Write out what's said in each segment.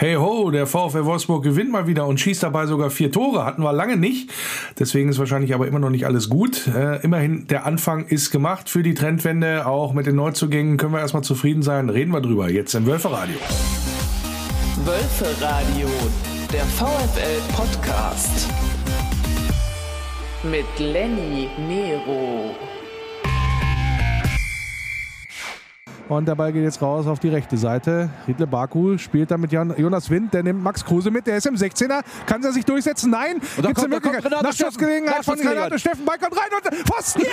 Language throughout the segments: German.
Hey ho, der VfL Wolfsburg gewinnt mal wieder und schießt dabei sogar vier Tore. Hatten wir lange nicht. Deswegen ist wahrscheinlich aber immer noch nicht alles gut. Äh, immerhin, der Anfang ist gemacht für die Trendwende. Auch mit den Neuzugängen können wir erstmal zufrieden sein. Reden wir drüber jetzt im Wölferadio. Wölferadio, der VfL Podcast. Mit Lenny Nero. Und der Ball geht jetzt raus auf die rechte Seite. Riedle Baku spielt da mit Jonas Wind. Der nimmt Max Kruse mit. Der ist im 16er. Kann er sich durchsetzen? Nein. Gibt es eine Möglichkeit? Nachschussgelegenheit von Renato Steffen. Ball kommt rein und Pfosten. Ja!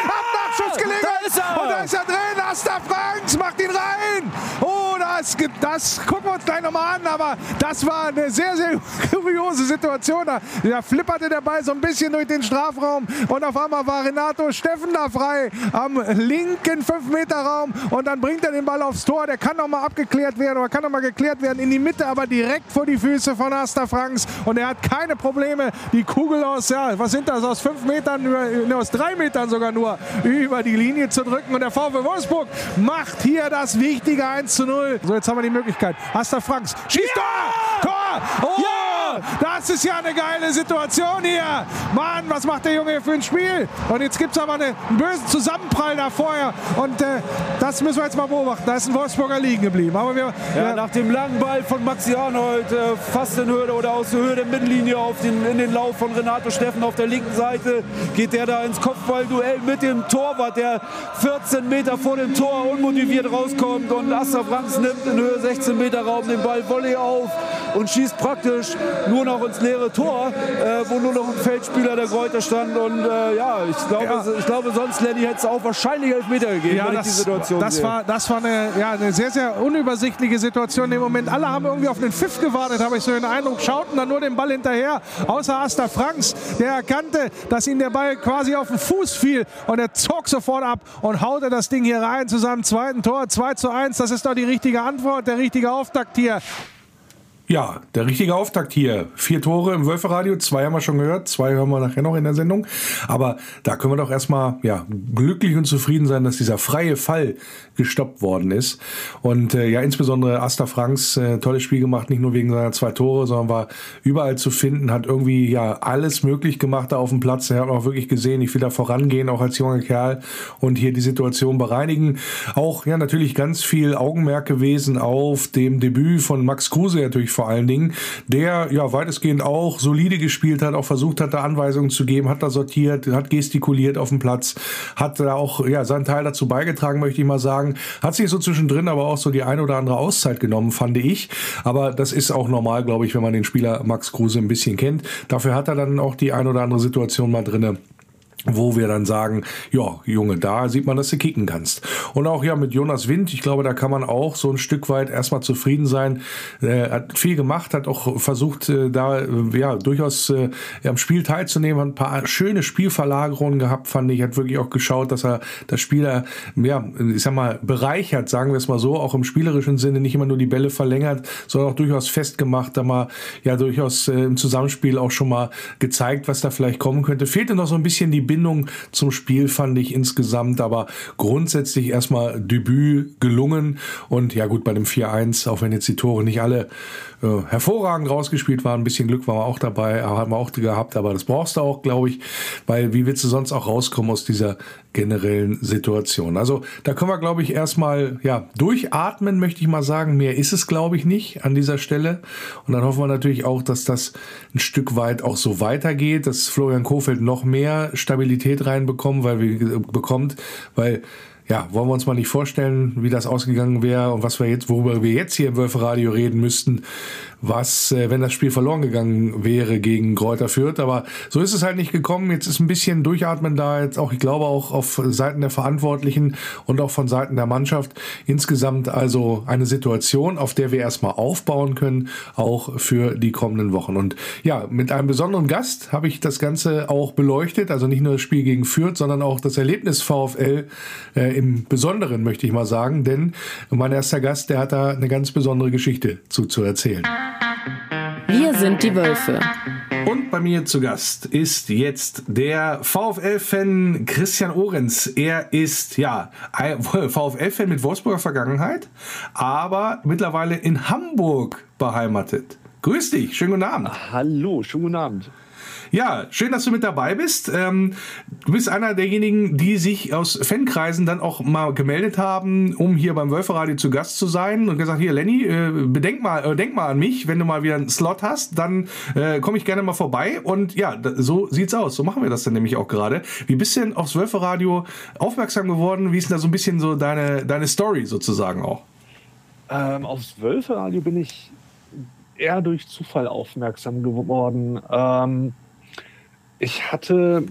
Nachschussgelegenheit. Da ist er. Und da ist er drin. Asta Franks macht ihn rein. Oh, das, das gucken wir uns gleich nochmal an. Aber das war eine sehr, sehr kuriose Situation. Da, da flipperte der Ball so ein bisschen durch den Strafraum. Und auf einmal war Renato Steffen da frei am linken 5-Meter-Raum. Und dann bringt er den Ball aufs Tor. Der kann noch mal abgeklärt werden oder kann noch mal geklärt werden in die Mitte, aber direkt vor die Füße von Asta Franks. Und er hat keine Probleme, die Kugel aus, ja, was sind das, aus fünf Metern, über, aus drei Metern sogar nur, über die Linie zu drücken. Und der VfW Wolfsburg macht hier das wichtige 1 zu 0. So, jetzt haben wir die Möglichkeit. Asta Franks schießt ja! Tor! Tor! Oh! Ja! Das ist ja eine geile Situation hier. Mann, was macht der Junge hier für ein Spiel? Und jetzt gibt es aber einen bösen Zusammenprall da vorher. Und äh, das müssen wir jetzt mal beobachten. Da ist ein Wolfsburger liegen geblieben. Aber wir, ja, nach dem langen Ball von Maxi Arnold, äh, fast in Höhe oder aus der Höhe der Mittellinie auf den, in den Lauf von Renato Steffen auf der linken Seite, geht der da ins Kopfballduell mit dem Torwart, der 14 Meter vor dem Tor unmotiviert rauskommt. Und Asta Franks nimmt in Höhe 16 Meter Raum den Ball Volley auf und schießt praktisch nur noch ins leere Tor, äh, wo nur noch ein Feldspieler der Kräuter stand. Und äh, ja, ich glaube, ja. ich glaube, sonst Lenny hätte es auch wahrscheinlich Elfmeter gegeben, ja, wenn das, ich die Situation das sehe. War, das war eine, ja, eine sehr, sehr unübersichtliche Situation im Moment. Alle haben irgendwie auf den Pfiff gewartet, habe ich so den Eindruck, schauten dann nur den Ball hinterher, außer Asta Franks, der erkannte, dass ihm der Ball quasi auf den Fuß fiel und er zog sofort ab und haute das Ding hier rein zu seinem zweiten Tor. 2 zu 1, das ist doch die richtige Antwort, der richtige Auftakt hier. Ja, der richtige Auftakt hier. Vier Tore im Wölferadio, zwei haben wir schon gehört, zwei hören wir nachher noch in der Sendung. Aber da können wir doch erstmal ja, glücklich und zufrieden sein, dass dieser freie Fall gestoppt worden ist. Und äh, ja, insbesondere Asta Franks, äh, tolles Spiel gemacht, nicht nur wegen seiner zwei Tore, sondern war überall zu finden, hat irgendwie ja alles möglich gemacht da auf dem Platz. Er hat auch wirklich gesehen, ich will da vorangehen, auch als junger Kerl und hier die Situation bereinigen. Auch ja natürlich ganz viel Augenmerk gewesen auf dem Debüt von Max Kruse natürlich vor allen Dingen, der ja weitestgehend auch solide gespielt hat, auch versucht hat, da Anweisungen zu geben, hat da sortiert, hat gestikuliert auf dem Platz, hat da auch ja seinen Teil dazu beigetragen, möchte ich mal sagen. Hat sich so zwischendrin aber auch so die ein oder andere Auszeit genommen, fand ich. Aber das ist auch normal, glaube ich, wenn man den Spieler Max Kruse ein bisschen kennt. Dafür hat er dann auch die ein oder andere Situation mal drinne wo wir dann sagen, ja, Junge, da sieht man, dass du kicken kannst. Und auch ja mit Jonas Wind, ich glaube, da kann man auch so ein Stück weit erstmal zufrieden sein. Er hat viel gemacht, hat auch versucht, äh, da äh, ja durchaus äh, am Spiel teilzunehmen, hat ein paar schöne Spielverlagerungen gehabt, fand ich, hat wirklich auch geschaut, dass er das Spieler, ja, ich sag mal, bereichert, sagen wir es mal so, auch im spielerischen Sinne, nicht immer nur die Bälle verlängert, sondern auch durchaus festgemacht, da mal ja durchaus im Zusammenspiel auch schon mal gezeigt, was da vielleicht kommen könnte. Fehlte noch so ein bisschen die Verbindung zum Spiel fand ich insgesamt, aber grundsätzlich erstmal Debüt gelungen. Und ja gut, bei dem 4-1, auch wenn jetzt die Tore nicht alle äh, hervorragend rausgespielt waren. Ein bisschen Glück war auch dabei, haben wir auch gehabt, aber das brauchst du auch, glaube ich, weil wie willst du sonst auch rauskommen aus dieser generellen Situation? Also da können wir, glaube ich, erstmal ja durchatmen, möchte ich mal sagen. Mehr ist es, glaube ich, nicht an dieser Stelle. Und dann hoffen wir natürlich auch, dass das ein Stück weit auch so weitergeht, dass Florian Kofeld noch mehr Stabilität reinbekommt, weil wir bekommt, weil ja, wollen wir uns mal nicht vorstellen, wie das ausgegangen wäre und was wir jetzt, worüber wir jetzt hier im Wölferadio reden müssten, was, äh, wenn das Spiel verloren gegangen wäre gegen Kräuter Fürth. Aber so ist es halt nicht gekommen. Jetzt ist ein bisschen Durchatmen da, jetzt auch, ich glaube, auch auf Seiten der Verantwortlichen und auch von Seiten der Mannschaft. Insgesamt also eine Situation, auf der wir erstmal aufbauen können, auch für die kommenden Wochen. Und ja, mit einem besonderen Gast habe ich das Ganze auch beleuchtet. Also nicht nur das Spiel gegen Fürth, sondern auch das Erlebnis VfL äh, im Besonderen, möchte ich mal sagen. Denn mein erster Gast, der hat da eine ganz besondere Geschichte zu, zu erzählen. Sind die Wölfe. Und bei mir zu Gast ist jetzt der VfL-Fan Christian Ohrens. Er ist ja VfL-Fan mit Wolfsburger Vergangenheit, aber mittlerweile in Hamburg beheimatet. Grüß dich, schönen guten Abend. Hallo, schönen guten Abend. Ja, schön, dass du mit dabei bist. Ähm, du bist einer derjenigen, die sich aus Fankreisen dann auch mal gemeldet haben, um hier beim Wölferadio zu Gast zu sein und gesagt, hier Lenny, äh, bedenk mal, äh, denk mal an mich, wenn du mal wieder einen Slot hast, dann äh, komme ich gerne mal vorbei. Und ja, so sieht's aus. So machen wir das dann nämlich auch gerade. Wie bist du denn aufs Wölferadio aufmerksam geworden? Wie ist denn da so ein bisschen so deine, deine Story sozusagen auch? Ähm, aufs Wölferadio bin ich eher durch Zufall aufmerksam geworden. Ähm, ich hatte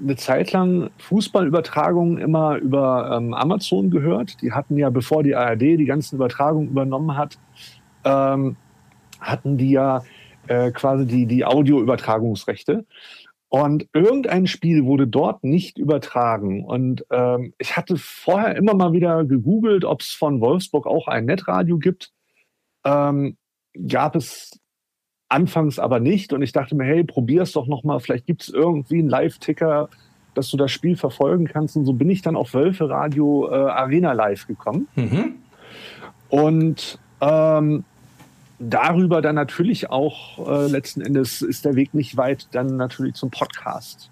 eine Zeit lang Fußballübertragungen immer über ähm, Amazon gehört. Die hatten ja, bevor die ARD die ganzen Übertragungen übernommen hat, ähm, hatten die ja äh, quasi die, die Audioübertragungsrechte. Und irgendein Spiel wurde dort nicht übertragen. Und ähm, ich hatte vorher immer mal wieder gegoogelt, ob es von Wolfsburg auch ein Netradio gibt. Ähm, gab es Anfangs aber nicht. Und ich dachte mir, hey, probier es doch nochmal. Vielleicht gibt es irgendwie einen Live-Ticker, dass du das Spiel verfolgen kannst. Und so bin ich dann auf Wölfe Radio äh, Arena Live gekommen. Mhm. Und ähm, darüber dann natürlich auch äh, letzten Endes ist der Weg nicht weit, dann natürlich zum Podcast.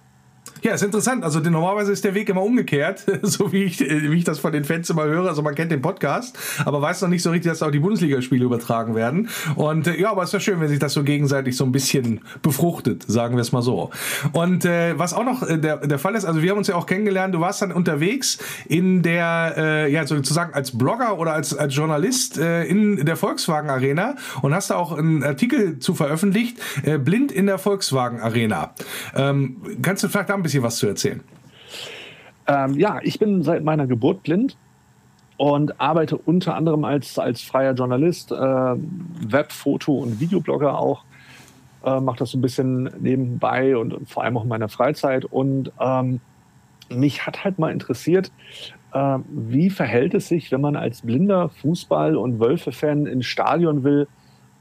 Ja, ist interessant. Also normalerweise ist der Weg immer umgekehrt, so wie ich, äh, wie ich das von den Fans immer höre. Also man kennt den Podcast, aber weiß noch nicht so richtig, dass auch die Bundesligaspiele übertragen werden. Und äh, ja, aber es ist ja schön, wenn sich das so gegenseitig so ein bisschen befruchtet, sagen wir es mal so. Und äh, was auch noch äh, der, der Fall ist, also wir haben uns ja auch kennengelernt, du warst dann unterwegs in der, äh, ja sozusagen als Blogger oder als, als Journalist äh, in der Volkswagen Arena und hast da auch einen Artikel zu veröffentlicht, Blind in der Volkswagen Arena. Ähm, kannst du vielleicht da ein bisschen bisschen was zu erzählen. Ähm, ja, ich bin seit meiner Geburt blind und arbeite unter anderem als, als freier Journalist, äh, Web-, Foto- und Videoblogger auch. Äh, Mache das so ein bisschen nebenbei und, und, vor allem auch in meiner Freizeit. Und ähm, mich hat halt mal interessiert, äh, wie verhält es sich, wenn man als blinder Fußball- und Wölfe-Fan ins Stadion will,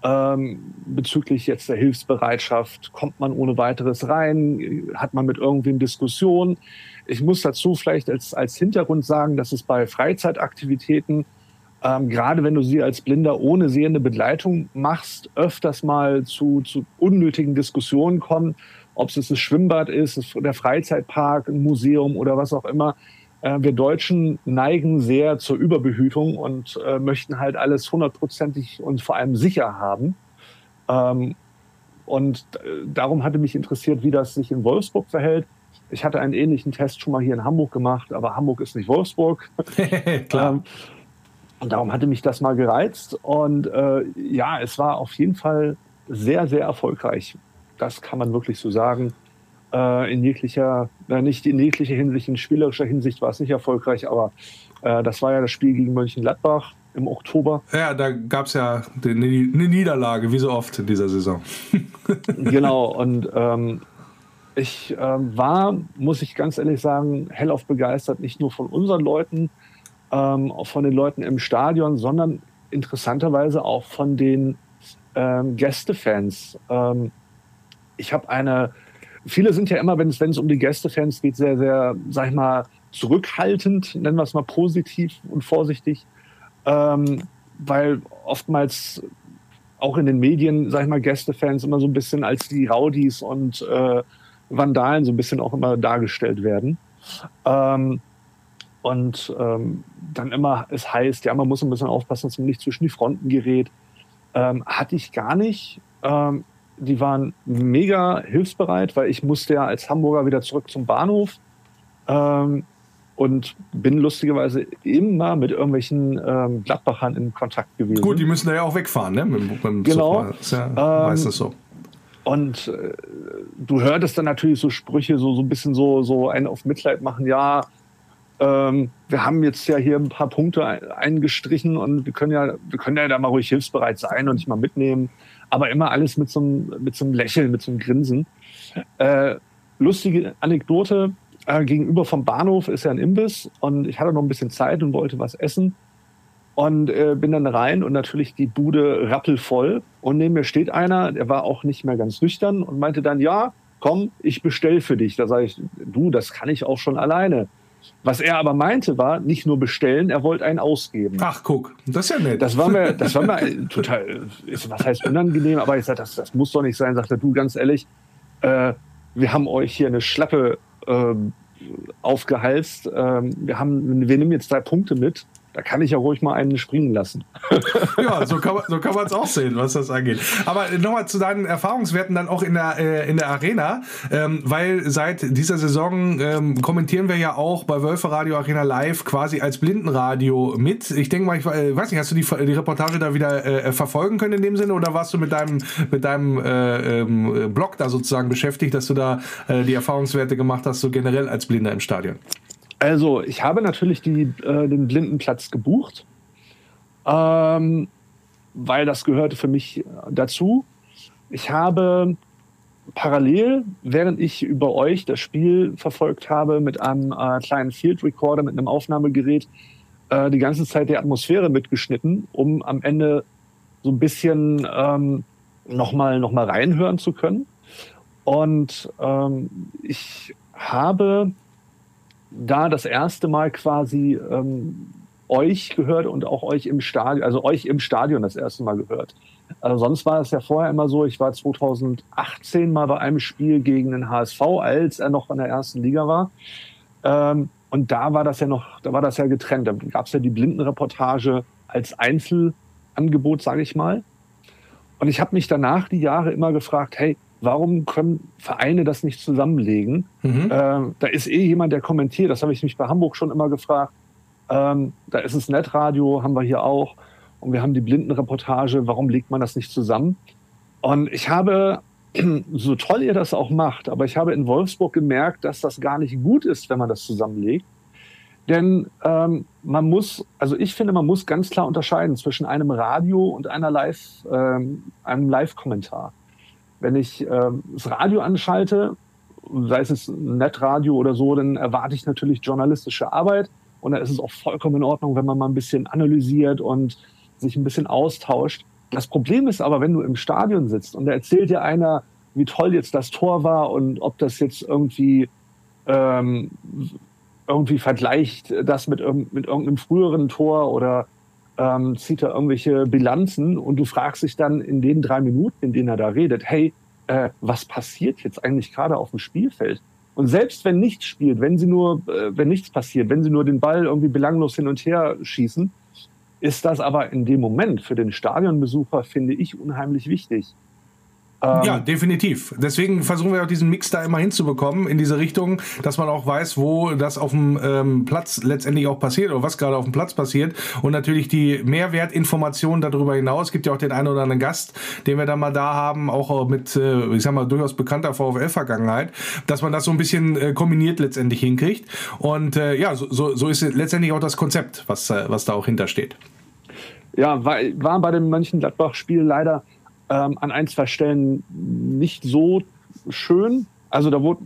ähm, bezüglich jetzt der Hilfsbereitschaft. Kommt man ohne weiteres rein? Hat man mit irgendwem Diskussion? Ich muss dazu vielleicht als, als Hintergrund sagen, dass es bei Freizeitaktivitäten, ähm, gerade wenn du sie als Blinder ohne sehende Begleitung machst, öfters mal zu, zu unnötigen Diskussionen kommen, ob es das Schwimmbad ist, der Freizeitpark, ein Museum oder was auch immer. Äh, wir Deutschen neigen sehr zur Überbehütung und äh, möchten halt alles hundertprozentig und vor allem sicher haben. Ähm, und äh, darum hatte mich interessiert, wie das sich in Wolfsburg verhält. Ich hatte einen ähnlichen Test schon mal hier in Hamburg gemacht, aber Hamburg ist nicht Wolfsburg. Klar. Ähm, und darum hatte mich das mal gereizt. Und äh, ja, es war auf jeden Fall sehr, sehr erfolgreich. Das kann man wirklich so sagen äh, in jeglicher, äh, nicht in jeglicher Hinsicht, in spielerischer Hinsicht war es nicht erfolgreich, aber äh, das war ja das Spiel gegen Mönchengladbach im Oktober. Ja, da gab es ja eine Niederlage, wie so oft in dieser Saison. genau, und ähm, ich äh, war, muss ich ganz ehrlich sagen, hellauf begeistert, nicht nur von unseren Leuten, ähm, auch von den Leuten im Stadion, sondern interessanterweise auch von den ähm, Gästefans. Ähm, ich habe eine viele sind ja immer, wenn es, wenn es um die Gästefans geht, sehr, sehr, sag ich mal, zurückhaltend, nennen wir es mal positiv und vorsichtig, ähm, weil oftmals auch in den Medien, sag ich mal, Gästefans immer so ein bisschen als die Rowdies und äh, Vandalen so ein bisschen auch immer dargestellt werden. Ähm, und ähm, dann immer es heißt, ja, man muss ein bisschen aufpassen, dass man nicht zwischen die Fronten gerät. Ähm, hatte ich gar nicht. Ähm, die waren mega hilfsbereit, weil ich musste ja als Hamburger wieder zurück zum Bahnhof ähm, und bin lustigerweise immer mit irgendwelchen ähm, Gladbachern in Kontakt gewesen. Gut, die müssen da ja auch wegfahren, ne? Mit, mit genau. Das ist ja ähm, meistens so. Und äh, du hörtest dann natürlich so Sprüche, so, so ein bisschen so, so einen auf Mitleid machen, ja, ähm, wir haben jetzt ja hier ein paar Punkte eingestrichen und wir können ja, wir können ja da mal ruhig hilfsbereit sein und dich mal mitnehmen aber immer alles mit so einem, mit so einem Lächeln, mit so einem Grinsen. Äh, lustige Anekdote, äh, gegenüber vom Bahnhof ist ja ein Imbiss und ich hatte noch ein bisschen Zeit und wollte was essen. und äh, bin dann rein und natürlich die Bude rappelvoll. Und neben mir steht einer, der war auch nicht mehr ganz nüchtern und meinte dann, ja, komm, ich bestell für dich. Da sage ich, du, das kann ich auch schon alleine. Was er aber meinte, war nicht nur bestellen, er wollte einen ausgeben. Ach, guck, das ist ja nett. Das war mir, das war mir total, was heißt unangenehm, aber ich sagte, das, das muss doch nicht sein. Sagte, du, ganz ehrlich, äh, wir haben euch hier eine Schlappe äh, aufgehalst. Ähm, wir, haben, wir nehmen jetzt drei Punkte mit da kann ich ja ruhig mal einen springen lassen. ja, so kann man es auch sehen, was das angeht. Aber nochmal zu deinen Erfahrungswerten dann auch in der, äh, in der Arena, ähm, weil seit dieser Saison ähm, kommentieren wir ja auch bei Wölfe Radio Arena Live quasi als Blindenradio mit. Ich denke mal, ich äh, weiß nicht, hast du die, die Reportage da wieder äh, verfolgen können in dem Sinne oder warst du mit deinem, mit deinem äh, ähm, Blog da sozusagen beschäftigt, dass du da äh, die Erfahrungswerte gemacht hast, so generell als Blinder im Stadion? Also, ich habe natürlich die, äh, den Blindenplatz gebucht, ähm, weil das gehörte für mich dazu. Ich habe parallel, während ich über euch das Spiel verfolgt habe, mit einem äh, kleinen Field Recorder, mit einem Aufnahmegerät, äh, die ganze Zeit die Atmosphäre mitgeschnitten, um am Ende so ein bisschen ähm, nochmal noch mal reinhören zu können. Und ähm, ich habe da das erste Mal quasi ähm, euch gehört und auch euch im Stadion, also euch im Stadion das erste Mal gehört. Also sonst war es ja vorher immer so, ich war 2018 mal bei einem Spiel gegen den HSV, als er noch in der ersten Liga war. Ähm, und da war das ja noch, da war das ja getrennt. Da gab es ja die Blindenreportage als Einzelangebot, sage ich mal. Und ich habe mich danach die Jahre immer gefragt, hey, warum können Vereine das nicht zusammenlegen? Mhm. Ähm, da ist eh jemand, der kommentiert. Das habe ich mich bei Hamburg schon immer gefragt. Ähm, da ist es Netradio, haben wir hier auch. Und wir haben die Blindenreportage. Warum legt man das nicht zusammen? Und ich habe, so toll ihr das auch macht, aber ich habe in Wolfsburg gemerkt, dass das gar nicht gut ist, wenn man das zusammenlegt. Denn ähm, man muss, also ich finde, man muss ganz klar unterscheiden zwischen einem Radio und einer Live, ähm, einem Live-Kommentar. Wenn ich äh, das Radio anschalte, sei es Netradio oder so, dann erwarte ich natürlich journalistische Arbeit. Und da ist es auch vollkommen in Ordnung, wenn man mal ein bisschen analysiert und sich ein bisschen austauscht. Das Problem ist aber, wenn du im Stadion sitzt und da erzählt dir einer, wie toll jetzt das Tor war und ob das jetzt irgendwie ähm, irgendwie vergleicht das mit, mit irgendeinem früheren Tor oder ähm, zieht er irgendwelche Bilanzen und du fragst dich dann in den drei Minuten, in denen er da redet, hey, äh, was passiert jetzt eigentlich gerade auf dem Spielfeld? Und selbst wenn nichts spielt, wenn sie nur, äh, wenn nichts passiert, wenn sie nur den Ball irgendwie belanglos hin und her schießen, ist das aber in dem Moment für den Stadionbesucher, finde ich, unheimlich wichtig. Ähm, ja, definitiv. Deswegen versuchen wir auch diesen Mix da immer hinzubekommen in diese Richtung, dass man auch weiß, wo das auf dem ähm, Platz letztendlich auch passiert oder was gerade auf dem Platz passiert. Und natürlich die Mehrwertinformationen darüber hinaus. Es gibt ja auch den einen oder anderen Gast, den wir da mal da haben, auch mit, äh, ich sag mal, durchaus bekannter VfL-Vergangenheit, dass man das so ein bisschen äh, kombiniert letztendlich hinkriegt. Und äh, ja, so, so, so ist letztendlich auch das Konzept, was, äh, was da auch hintersteht. Ja, war, war bei dem Mönchengladbach-Spiel leider ähm, an ein, zwei Stellen nicht so schön. Also da wurde,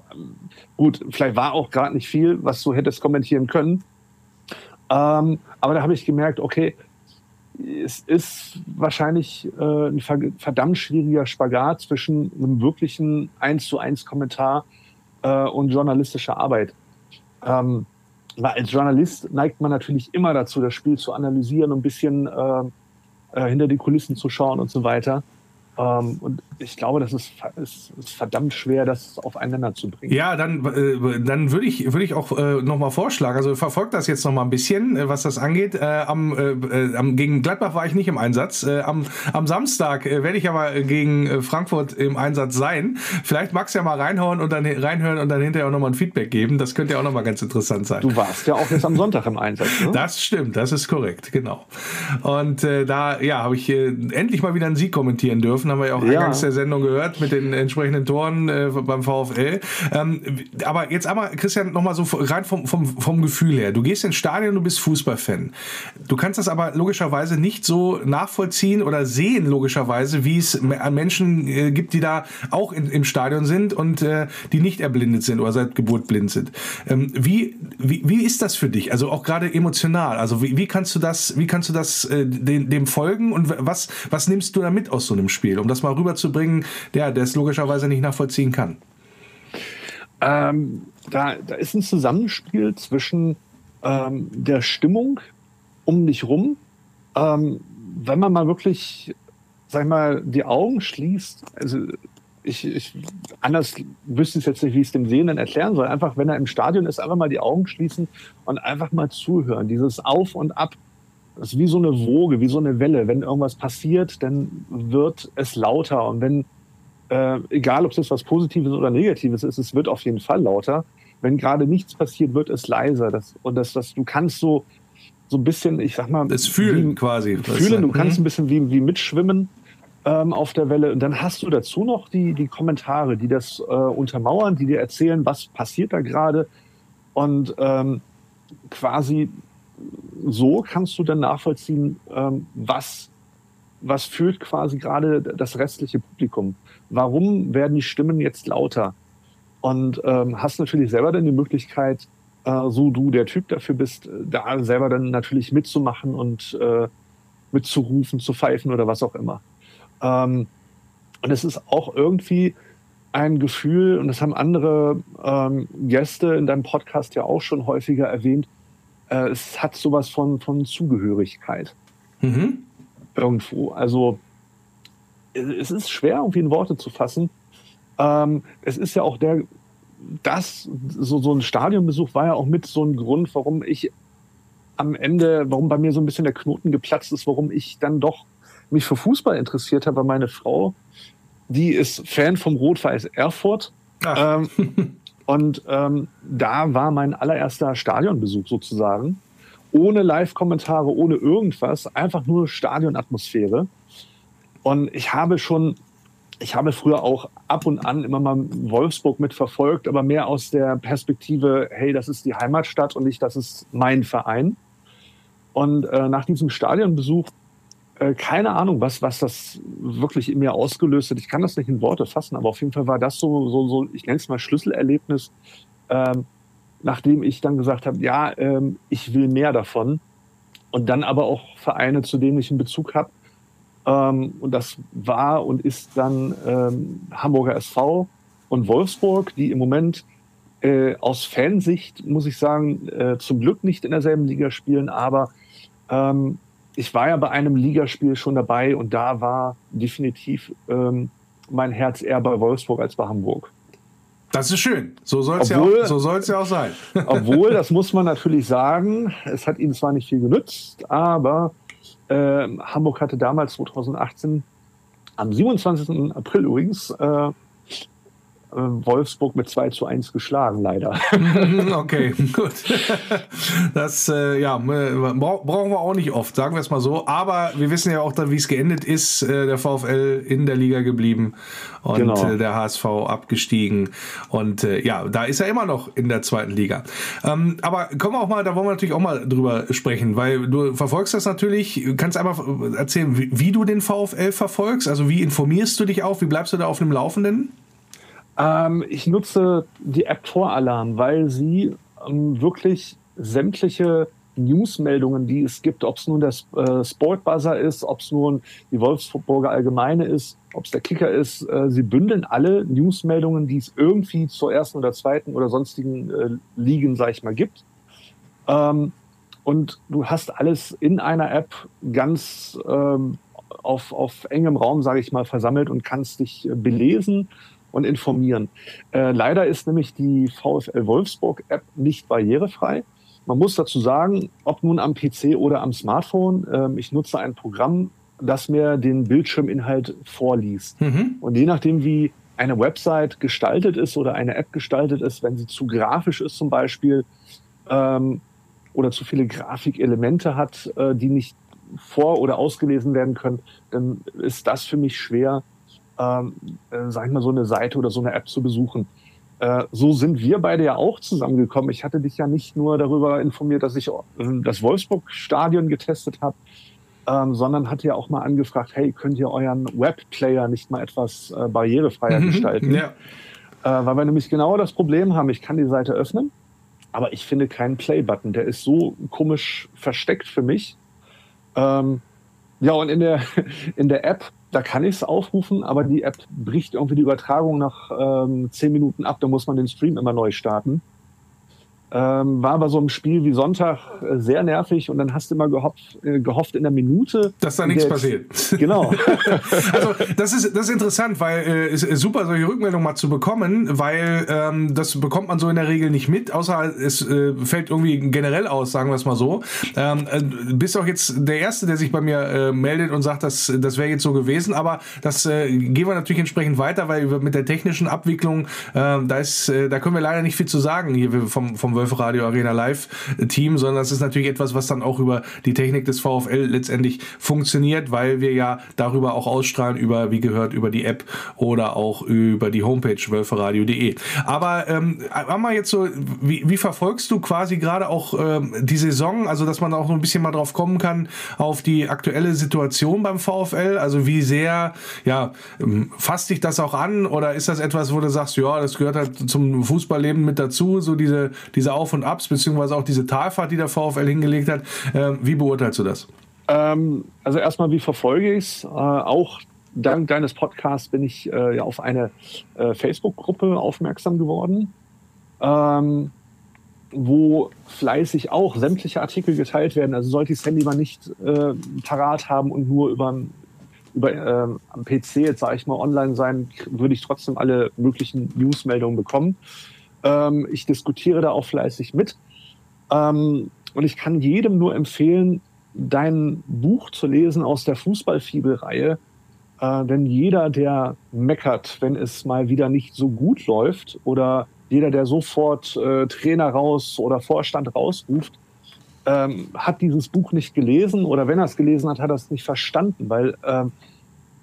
gut, vielleicht war auch gerade nicht viel, was du hättest kommentieren können. Ähm, aber da habe ich gemerkt, okay, es ist wahrscheinlich äh, ein verdammt schwieriger Spagat zwischen einem wirklichen 1 zu 1 Kommentar äh, und journalistischer Arbeit. Ähm, als Journalist neigt man natürlich immer dazu, das Spiel zu analysieren und ein bisschen äh, äh hinter die Kulissen zu schauen und so weiter. Ähm, und ich glaube, das ist, ist, ist, verdammt schwer, das aufeinander zu bringen. Ja, dann, äh, dann würde ich, würde ich auch äh, nochmal vorschlagen, also verfolgt das jetzt nochmal ein bisschen, äh, was das angeht. Äh, am, äh, äh, am, gegen Gladbach war ich nicht im Einsatz. Äh, am, am Samstag werde ich aber gegen Frankfurt im Einsatz sein. Vielleicht magst du ja mal reinhauen und dann reinhören und dann hinterher auch nochmal ein Feedback geben. Das könnte ja auch nochmal ganz interessant sein. Du warst ja auch jetzt am Sonntag im Einsatz, ne? Das stimmt, das ist korrekt, genau. Und da ja, habe ich endlich mal wieder einen Sieg kommentieren dürfen dürfen, haben wir ja auch Ja. eingangs der Sendung gehört mit den entsprechenden Toren äh, beim VfL. Ähm, aber jetzt einmal, Christian, nochmal so rein vom, vom, vom Gefühl her. Du gehst ins Stadion, du bist Fußballfan. Du kannst das aber logischerweise nicht so nachvollziehen oder sehen, logischerweise, wie es Menschen äh, gibt, die da auch in, im Stadion sind und äh, die nicht erblindet sind oder seit Geburt blind sind. Ähm, wie, wie, wie ist das für dich? Also auch gerade emotional. Also wie, wie kannst du das, wie kannst du das äh, dem, dem folgen und was, was nimmst du da mit aus so einem Spiel, um das mal rüberzubringen, der, der es logischerweise nicht nachvollziehen kann? Ähm, da, da ist ein Zusammenspiel zwischen ähm, der Stimmung um dich rum. Ähm, wenn man mal wirklich, sag ich mal, die Augen schließt, also ich, ich anders wüsste ich jetzt nicht, wie ich es dem Sehenden erklären soll. Einfach, wenn er im Stadion ist, einfach mal die Augen schließen und einfach mal zuhören. Dieses Auf und Ab. Das ist wie so eine Woge, wie so eine Welle. Wenn irgendwas passiert, dann wird es lauter. Und wenn äh, egal ob es jetzt was Positives oder Negatives ist, es wird auf jeden Fall lauter. Wenn gerade nichts passiert, wird es leiser. Das, und das, das, du kannst so, so ein bisschen, ich sag mal, Das Fühlen wie- quasi. fühlen, du kannst Mhm. ein bisschen wie, wie mitschwimmen ähm, auf der Welle. Und dann hast du dazu noch die, die Kommentare, die das äh, untermauern, die dir erzählen, was passiert da gerade. Und ähm, quasi so kannst du dann nachvollziehen, ähm, was, was fühlt quasi gerade das restliche Publikum. Warum werden die Stimmen jetzt lauter? Und ähm, hast natürlich selber dann die Möglichkeit, äh, so du der Typ dafür bist, da selber dann natürlich mitzumachen und äh, mitzurufen, zu pfeifen oder was auch immer. Ähm, und es ist auch irgendwie ein Gefühl, und das haben andere ähm, Gäste in deinem Podcast ja auch schon häufiger erwähnt, äh, es hat sowas von, von Zugehörigkeit Mhm. irgendwo. Also es ist schwer, irgendwie in Worte zu fassen. Ähm, es ist ja auch der, das, so, so ein Stadionbesuch war ja auch mit so ein Grund, warum ich am Ende, warum bei mir so ein bisschen der Knoten geplatzt ist, warum ich dann doch mich für Fußball interessiert habe, weil meine Frau, die ist Fan vom Rot-Weiß Erfurt. Ähm, und ähm, da war mein allererster Stadionbesuch sozusagen. Ohne Live-Kommentare, ohne irgendwas, einfach nur Stadionatmosphäre. Und ich habe schon, ich habe früher auch ab und an immer mal Wolfsburg mitverfolgt, aber mehr aus der Perspektive, hey, das ist die Heimatstadt und nicht, das ist mein Verein. Und äh, nach diesem Stadionbesuch, äh, keine Ahnung, was, was das wirklich in mir ausgelöst hat. Ich kann das nicht in Worte fassen, aber auf jeden Fall war das so, so, so ich nenne es mal Schlüsselerlebnis, ähm, nachdem ich dann gesagt habe, ja, ähm, ich will mehr davon. Und dann aber auch Vereine, zu denen ich einen Bezug habe. Ähm, und das war und ist dann ähm, Hamburger SV und Wolfsburg, die im Moment äh, aus Fansicht, muss ich sagen, äh, zum Glück nicht in derselben Liga spielen, aber ähm, ich war ja bei einem Ligaspiel schon dabei und da war definitiv ähm, mein Herz eher bei Wolfsburg als bei Hamburg. Das ist schön. So soll es ja, auch- so ja auch sein. Obwohl, das muss man natürlich sagen, es hat ihnen zwar nicht viel genützt, aber ähm, Hamburg hatte damals 2018 am 27. April übrigens äh, äh, Wolfsburg mit 2 zu 1 geschlagen, leider. Okay, gut. Das äh, ja, bra brauchen wir auch nicht oft, sagen wir es mal so. Aber wir wissen ja auch, dann, wie es geendet ist. Äh, der VfL in der Liga geblieben und Genau. äh, der HSV abgestiegen. Und äh, ja, da ist er immer noch in der zweiten Liga. Ähm, aber kommen wir auch mal, da wollen wir natürlich auch mal drüber sprechen, weil du verfolgst das natürlich. Kannst einfach erzählen, wie, wie du den VfL verfolgst. Also wie informierst du dich auch? Wie bleibst du da auf dem Laufenden? Ähm, ich nutze die App Toralarm, weil sie ähm, wirklich sämtliche Newsmeldungen, die es gibt, ob es nun der äh, Sportbuzzer ist, ob es nun die Wolfsburger Allgemeine ist, ob es der Kicker ist, äh, sie bündeln alle Newsmeldungen, die es irgendwie zur ersten oder zweiten oder sonstigen äh, Ligen, sag ich mal, gibt. Ähm, und du hast alles in einer App ganz ähm, auf, auf engem Raum, sage ich mal, versammelt und kannst dich äh, belesen und informieren. Äh, leider ist nämlich die VfL Wolfsburg App nicht barrierefrei. Man muss dazu sagen, ob nun am PC oder am Smartphone, ähm, ich nutze ein Programm, das mir den Bildschirminhalt vorliest. Mhm. Und je nachdem, wie eine Website gestaltet ist oder eine App gestaltet ist, wenn sie zu grafisch ist zum Beispiel ähm, oder zu viele Grafikelemente hat, äh, die nicht vor- oder ausgelesen werden können, dann ist das für mich schwer, ähm, äh, sag ich mal, so eine Seite oder so eine App zu besuchen. Äh, so sind wir beide ja auch zusammengekommen. Ich hatte dich ja nicht nur darüber informiert, dass ich äh, das Wolfsburg-Stadion getestet habe, ähm, sondern hatte ja auch mal angefragt, hey, könnt ihr euren Webplayer nicht mal etwas äh, barrierefreier mhm, gestalten? Ja. Äh, weil wir nämlich genau das Problem haben, ich kann die Seite öffnen, aber ich finde keinen Play-Button. Der ist so komisch versteckt für mich. Ähm, ja, und in der, in der App, da kann ich es aufrufen, aber die App bricht irgendwie die Übertragung nach ähm, zehn Minuten ab. Da muss man den Stream immer neu starten. Ähm, war aber so ein Spiel wie Sonntag äh, sehr nervig und dann hast du immer gehofft, äh, gehofft in der Minute. Dass da nichts passiert. Genau. also das ist, das ist interessant, weil äh, es ist super, solche Rückmeldungen mal zu bekommen, weil ähm, das bekommt man so in der Regel nicht mit, außer es äh, fällt irgendwie generell aus, sagen wir es mal so. Ähm, äh, bist auch jetzt der Erste, der sich bei mir äh, meldet und sagt, dass das wäre jetzt so gewesen, aber das äh, gehen wir natürlich entsprechend weiter, weil mit der technischen Abwicklung, äh, da ist, äh, da können wir leider nicht viel zu sagen hier vom, vom Wölfe Radio Arena Live Team, sondern das ist natürlich etwas, was dann auch über die Technik des VfL letztendlich funktioniert, weil wir ja darüber auch ausstrahlen, über, wie gehört, über die App oder auch über die Homepage wölferadio.de. Aber ähm, mal jetzt so, wie, wie verfolgst du quasi gerade auch ähm, die Saison, also dass man auch so ein bisschen mal drauf kommen kann, auf die aktuelle Situation beim VfL, also wie sehr, ja, ähm, fasst dich das auch an? Oder ist das etwas, wo du sagst, ja, das gehört halt zum Fußballleben mit dazu, so diese, diese diese Auf und Abs, beziehungsweise auch diese Talfahrt, die der VfL hingelegt hat. Ähm, wie beurteilst du das? Ähm, also erstmal, wie verfolge ich es? Äh, auch dank deines Podcasts bin ich äh, ja auf eine äh, Facebook-Gruppe aufmerksam geworden, ähm, wo fleißig auch sämtliche Artikel geteilt werden. Also sollte ich das Handy mal nicht äh, parat haben und nur über über ähm, am PC jetzt sage ich mal online sein, würde ich trotzdem alle möglichen Newsmeldungen bekommen. Ähm, ich diskutiere da auch fleißig mit. Ähm, und ich kann jedem nur empfehlen, dein Buch zu lesen aus der Fußballfibel-Reihe. Äh, denn jeder, der meckert, wenn es mal wieder nicht so gut läuft oder jeder, der sofort äh, Trainer raus oder Vorstand rausruft, ähm, hat dieses Buch nicht gelesen oder wenn er es gelesen hat, hat er es nicht verstanden, weil äh,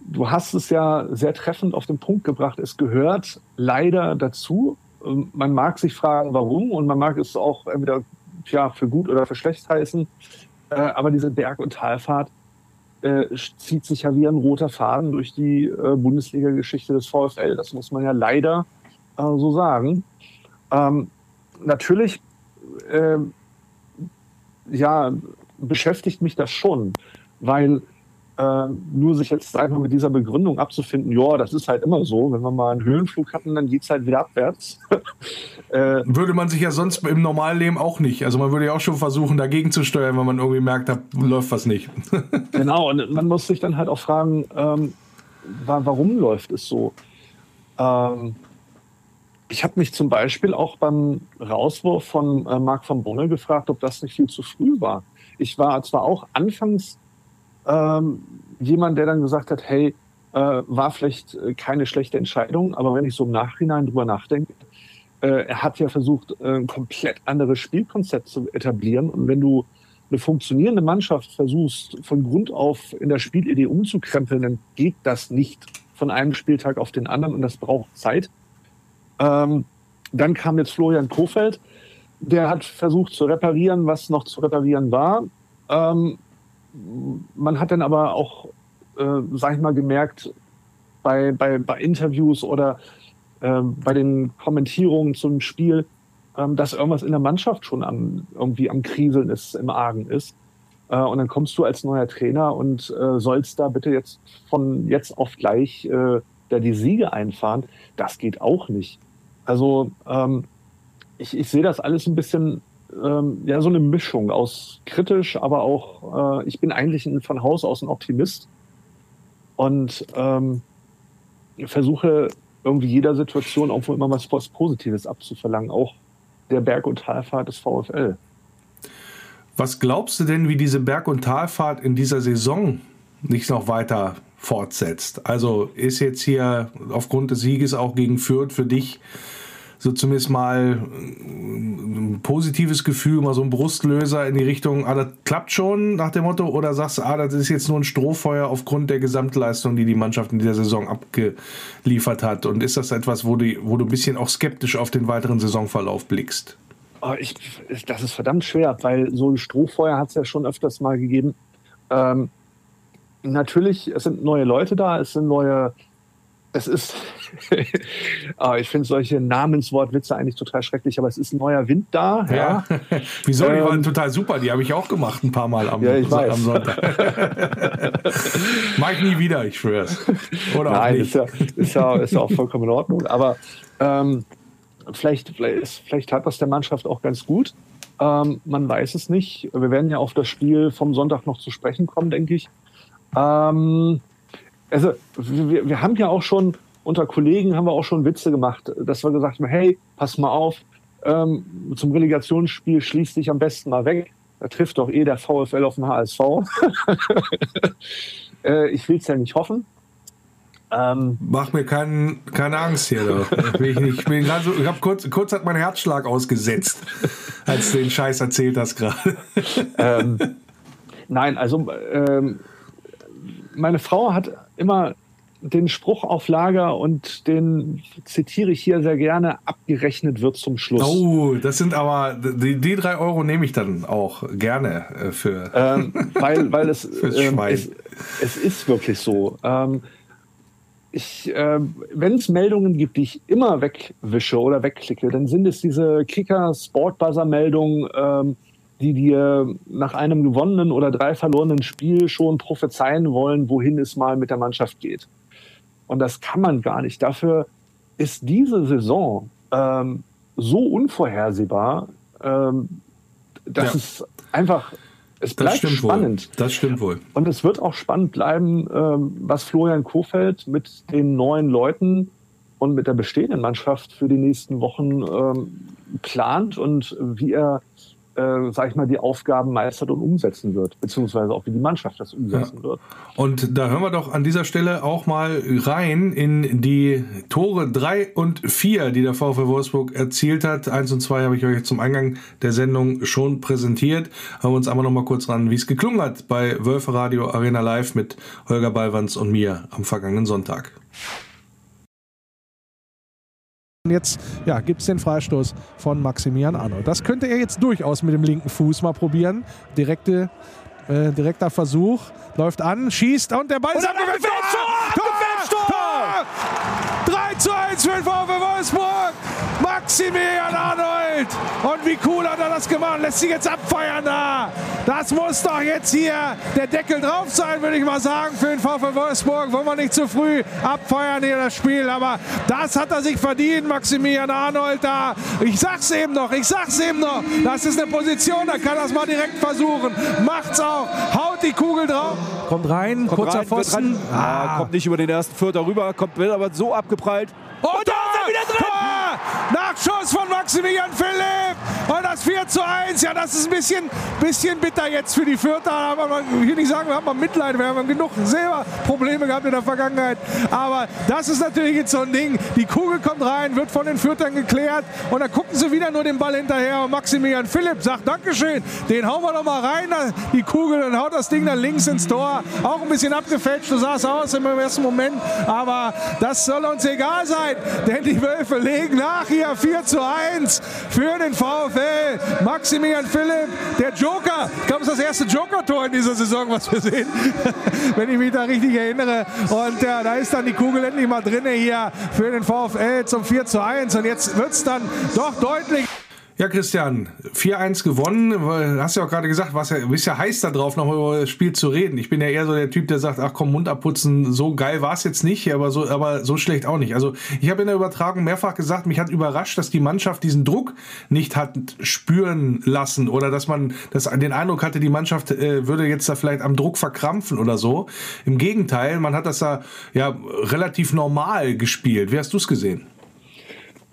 du hast es ja sehr treffend auf den Punkt gebracht. Es gehört leider dazu, ähm, man mag sich fragen, warum und man mag es auch entweder ja, für gut oder für schlecht heißen. Äh, aber diese Berg- und Talfahrt äh, zieht sich ja wie ein roter Faden durch die äh, Bundesliga-Geschichte des VfL. Das muss man ja leider äh, so sagen. Ähm, natürlich, äh, ja, beschäftigt mich das schon, weil äh, nur sich jetzt einfach mit dieser Begründung abzufinden, ja, das ist halt immer so, wenn wir mal einen Höhenflug hatten, dann geht es halt wieder abwärts. äh, würde man sich ja sonst im normalen Leben auch nicht. Also man würde ja auch schon versuchen, dagegen zu steuern, wenn man irgendwie merkt, da läuft was nicht. genau, und man muss sich dann halt auch fragen, ähm, warum läuft es so? Ähm, ich habe mich zum Beispiel auch beim Rauswurf von äh, Marc von Bonne gefragt, ob das nicht viel zu früh war. Ich war zwar auch anfangs ähm, jemand, der dann gesagt hat, hey, äh, war vielleicht äh, keine schlechte Entscheidung, aber wenn ich so im Nachhinein drüber nachdenke, äh, er hat ja versucht, äh, ein komplett anderes Spielkonzept zu etablieren. Und wenn du eine funktionierende Mannschaft versuchst, von Grund auf in der Spielidee umzukrempeln, dann geht das nicht von einem Spieltag auf den anderen und das braucht Zeit. Ähm, dann kam jetzt Florian Kofeld, der hat versucht zu reparieren, was noch zu reparieren war. Ähm, man hat dann aber auch, äh, sag ich mal, gemerkt, bei, bei, bei Interviews oder äh, bei den Kommentierungen zum Spiel, äh, dass irgendwas in der Mannschaft schon am, irgendwie am Kriseln ist, im Argen ist. Äh, und dann kommst du als neuer Trainer und äh, sollst da bitte jetzt von jetzt auf gleich äh, da die Siege einfahren. Das geht auch nicht. Also ähm, ich, ich sehe das alles ein bisschen ähm, ja so eine Mischung aus kritisch, aber auch, äh, ich bin eigentlich ein, von Haus aus ein Optimist und ähm, versuche irgendwie jeder Situation auch immer was, was Positives abzuverlangen, auch der Berg- und Talfahrt des VfL. Was glaubst du denn, wie diese Berg- und Talfahrt in dieser Saison nicht noch weiter fortsetzt? Also ist jetzt hier aufgrund des Sieges auch gegen Fürth für dich so zumindest mal ein positives Gefühl, mal so ein Brustlöser in die Richtung, ah, das klappt schon nach dem Motto, oder sagst du, ah, das ist jetzt nur ein Strohfeuer aufgrund der Gesamtleistung, die die Mannschaft in dieser Saison abgeliefert hat? Und ist das etwas, wo du, wo du ein bisschen auch skeptisch auf den weiteren Saisonverlauf blickst? Oh, ich, das ist verdammt schwer, weil so ein Strohfeuer hat es ja schon öfters mal gegeben. Ähm, natürlich, es sind neue Leute da, es sind neue es ist, ah, ich finde solche Namenswortwitze eigentlich total schrecklich, aber es ist ein neuer Wind da. Ja. ja. Wieso? Die ähm, waren total super. Die habe ich auch gemacht ein paar Mal am, ja, am Sonntag. Mach ich nie wieder, ich schwör's. Oder Nein, Ist, ja, ist, ja, ist ja auch vollkommen in Ordnung. Aber ähm, vielleicht, vielleicht, vielleicht hat das der Mannschaft auch ganz gut. Ähm, man weiß es nicht. Wir werden ja auf das Spiel vom Sonntag noch zu sprechen kommen, denke ich. Ähm, also wir, wir haben ja auch schon unter Kollegen haben wir auch schon Witze gemacht, dass wir gesagt haben, hey, pass mal auf, ähm, zum Relegationsspiel schließ dich am besten mal weg. Da trifft doch eh der VfL auf den HSV. äh, ich will es ja nicht hoffen. Ähm, Mach mir kein, keine Angst hier. Doch. Ich, ich, so, ich habe kurz, kurz hat mein Herzschlag ausgesetzt, als du den Scheiß erzählt hast gerade. Ähm, nein, also ähm, meine Frau hat immer den Spruch auf Lager und den zitiere ich hier sehr gerne, abgerechnet wird zum Schluss. Oh, das sind aber, die, die drei Euro nehme ich dann auch gerne äh, für. Ähm, weil, weil es, ähm, es, es, ist wirklich so. Ähm, ich, äh, wenn es Meldungen gibt, die ich immer wegwische oder wegklicke, dann sind es diese Kicker-Sportbuzzer-Meldungen, ähm, die dir nach einem gewonnenen oder drei verlorenen Spiel schon prophezeien wollen, wohin es mal mit der Mannschaft geht. Und das kann man gar nicht. Dafür ist diese Saison ähm, so unvorhersehbar, ähm, dass ja. es einfach, es bleibt spannend. Wohl. Das stimmt wohl. Und es wird auch spannend bleiben, ähm, was Florian Kofeld mit den neuen Leuten und mit der bestehenden Mannschaft für die nächsten Wochen ähm, plant und wie er äh, sag ich mal, die Aufgaben meistert und umsetzen wird, beziehungsweise auch wie die Mannschaft das umsetzen ja. wird. Und da hören wir doch an dieser Stelle auch mal rein in die Tore 3 und 4, die der VfL Wolfsburg erzielt hat. 1 und 2 habe ich euch zum Eingang der Sendung schon präsentiert. Hören wir uns einmal noch mal kurz ran, wie es geklungen hat bei Wölfe Radio Arena Live mit Holger Ballwanz und mir am vergangenen Sonntag. Jetzt ja, gibt es den Freistoß von Maximilian Arnold. Das könnte er jetzt durchaus mit dem linken Fuß mal probieren. Direkte, äh, direkter Versuch. Läuft an, schießt und der Ball ist abgewehrt. Tor! Tor! Tor! 3 zu 1 für den VfW Wolfsburg. Maximilian Arnold. Und wie cool hat er das gemacht? Lässt sich jetzt abfeiern da. Das muss doch jetzt hier der Deckel drauf sein, würde ich mal sagen, für den VfL Wolfsburg. Wollen wir nicht zu früh abfeiern hier das Spiel. Aber das hat er sich verdient, Maximilian Arnold da. Ich sag's eben noch, ich sag's eben noch. Das ist eine Position, da kann er es mal direkt versuchen. Macht's auch. Haut die Kugel drauf. Kommt rein, kommt kurzer rein, Pfosten. Ah. kommt nicht über den ersten Vierter rüber, kommt wird aber so abgeprallt. Und, Und da ist er wieder drin! Tor! Nachschuss von Maximilian Philipp. Und das 4 zu 1. Ja, das ist ein bisschen, bisschen bitter jetzt für die Vierter. Aber ich will nicht sagen, wir haben mal Mitleid. Wir haben genug selber Probleme gehabt in der Vergangenheit. Aber das ist natürlich jetzt so ein Ding. Die Kugel kommt rein, wird von den Viertern geklärt. Und dann gucken sie wieder nur den Ball hinterher. Und Maximilian Philipp sagt, Dankeschön, den hauen wir doch mal rein, die Kugel, und haut das Ding dann links ins Tor. Auch ein bisschen abgefälscht, so sah es aus im ersten Moment. Aber das soll uns egal sein, denn die Wölfe legen nach hier 4 zu 1 für den VfL. Maximilian Philipp, der Joker. Ich glaube, es ist das erste Joker-Tor in dieser Saison, was wir sehen, wenn ich mich da richtig erinnere. Und äh, da ist dann die Kugel endlich mal drin hier für den VfL zum 4 zu 1. Und jetzt wird es dann doch deutlich. Ja, Christian, 4-1 gewonnen. Hast ja auch gerade gesagt, was ja, bist ja heiß da drauf, noch über das Spiel zu reden. Ich bin ja eher so der Typ, der sagt, ach komm, Mund abputzen, so geil war es jetzt nicht, aber so, aber so schlecht auch nicht. Also ich habe in der Übertragung mehrfach gesagt, mich hat überrascht, dass die Mannschaft diesen Druck nicht hat spüren lassen oder dass man das, den Eindruck hatte, die Mannschaft äh, würde jetzt da vielleicht am Druck verkrampfen oder so. Im Gegenteil, man hat das da ja relativ normal gespielt. Wie hast du es gesehen?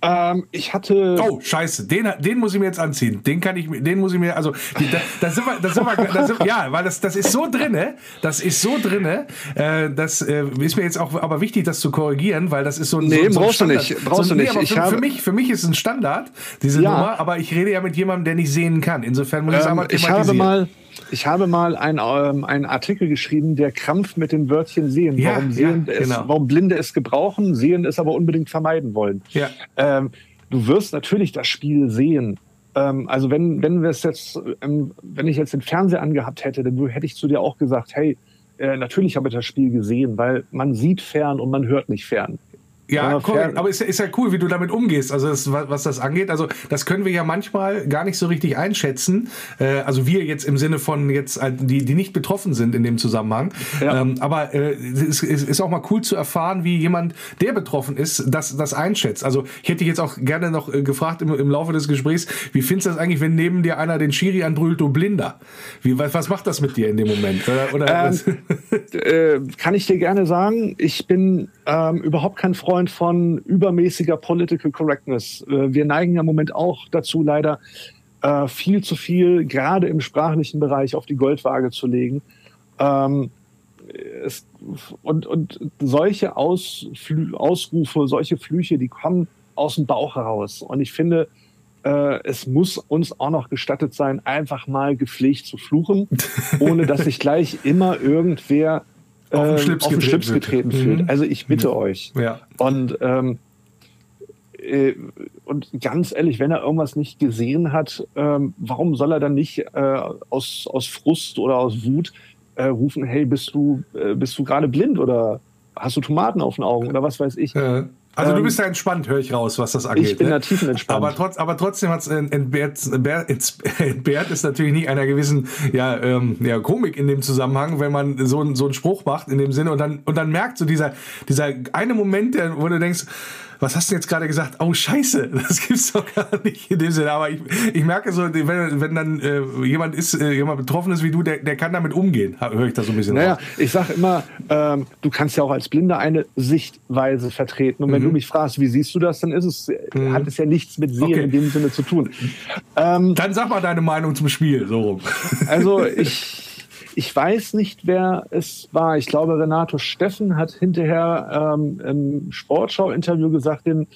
Ähm, ich hatte. Oh, scheiße, den, den muss ich mir jetzt anziehen. Den kann ich den muss ich mir, also, da, da sind wir, da sind wir, da sind, ja, weil das, das ist so drinne, das ist so drinne, äh, das äh, ist mir jetzt auch aber wichtig, das zu korrigieren, weil das ist so ein. Nee, so, so brauchst du Standard. nicht, brauchst so, du nee, nicht. aber Ich für, habe- für, mich, für mich ist es ein Standard, diese Ja. Nummer, aber ich rede ja mit jemandem, der nicht sehen kann. Insofern muss ich es Ähm, einmal ich habe mal, ich habe mal ein, ähm, einen Artikel geschrieben, der krampft mit den Wörtchen sehen. Ja, warum, ja, Sehende es, genau. warum Blinde es gebrauchen, sehen es aber unbedingt vermeiden wollen. Ja. Ähm, du wirst natürlich das Spiel sehen. Ähm, also wenn, wenn wir es jetzt, ähm, wenn ich jetzt den Fernseher angehabt hätte, dann hätte ich zu dir auch gesagt, hey, äh, natürlich habe ich das Spiel gesehen, weil man sieht fern und man hört nicht fern. Ja, korrekt. Aber ist, ist ja cool, wie du damit umgehst. Also das, was was das angeht, also das können wir ja manchmal gar nicht so richtig einschätzen. Äh, also wir jetzt im Sinne von jetzt äh, die die nicht betroffen sind in dem Zusammenhang. Ja. Ähm, aber äh, es ist, ist auch mal cool zu erfahren, wie jemand, der betroffen ist, das das einschätzt. Also ich hätte dich jetzt auch gerne noch äh, gefragt im, im Laufe des Gesprächs, wie findest du das eigentlich, wenn neben dir einer den Schiri anbrüllt, du Blinder? Wie was, was macht das mit dir in dem Moment? Oder, oder Ähm, äh, kann ich dir gerne sagen, ich bin ähm, überhaupt kein Freund von übermäßiger Political Correctness. Äh, wir neigen ja im Moment auch dazu, leider äh, viel zu viel, gerade im sprachlichen Bereich, auf die Goldwaage zu legen. Ähm, es, und, und solche Ausflü Ausrufe, solche Flüche, die kommen aus dem Bauch heraus. Und ich finde, äh, es muss uns auch noch gestattet sein, einfach mal gepflegt zu fluchen, ohne dass sich gleich immer irgendwer Auf den ähm, Schlips auf den getreten Schlips getreten Mhm. fühlt. Also ich bitte euch. ja. Und, ähm, äh, und ganz ehrlich, wenn er irgendwas nicht gesehen hat, ähm, warum soll er dann nicht äh, aus, aus Frust oder aus Wut äh, rufen, hey, bist du, äh, bist du gerade blind oder hast du Tomaten auf den Augen oder was weiß ich? Äh, Also du Ähm, bist da entspannt, höre ich raus, was das angeht. Ich bin ne? da tiefenentspannt. Aber, trotz, aber trotzdem hat es entbehrt, entbehrt, entbehrt ist natürlich nicht einer gewissen ja, ähm, ja, Komik in dem Zusammenhang, wenn man so, einen- so einen Spruch macht in dem Sinne und dann, und dann merkt so dieser, dieser eine Moment, der, wo du denkst, was hast du jetzt gerade gesagt? Oh Scheiße, das gibt's doch gar nicht in dem Sinne. Aber ich, ich merke so, wenn, wenn dann äh, jemand ist, äh, jemand betroffen ist wie du, der, der kann damit umgehen, höre ich da so ein bisschen Naja, raus. ich sage immer, ähm, du kannst ja auch als Blinder eine Sichtweise vertreten. Und Mhm. wenn du mich fragst, wie siehst du das, dann ist es, hat es ja nichts mit Sehen Okay. in dem Sinne zu tun. Ähm, Dann sag mal deine Meinung zum Spiel, so rum. also ich, ich weiß nicht, wer es war. Ich glaube, Renato Steffen hat hinterher ähm, im Sportschau-Interview gesagt, dem,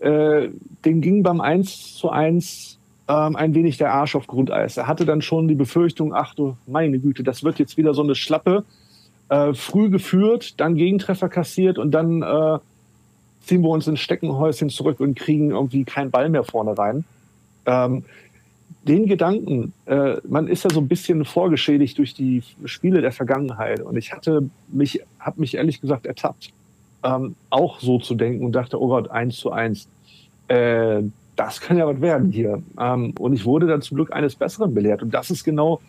äh, dem ging beim 1 zu 1 ähm, ein wenig der Arsch auf Grundeis. Er hatte dann schon die Befürchtung, ach du meine Güte, das wird jetzt wieder so eine Schlappe. Äh, früh geführt, dann Gegentreffer kassiert und dann äh, ziehen wir uns ins Steckenhäuschen zurück und kriegen irgendwie keinen Ball mehr vorne rein. Ähm, den Gedanken, äh, man ist ja so ein bisschen vorgeschädigt durch die Spiele der Vergangenheit. Und ich hatte mich, habe mich ehrlich gesagt ertappt, ähm, auch so zu denken und dachte, oh Gott, eins zu eins, äh, das kann ja was werden hier. Ähm, und ich wurde dann zum Glück eines Besseren belehrt. Und das ist genau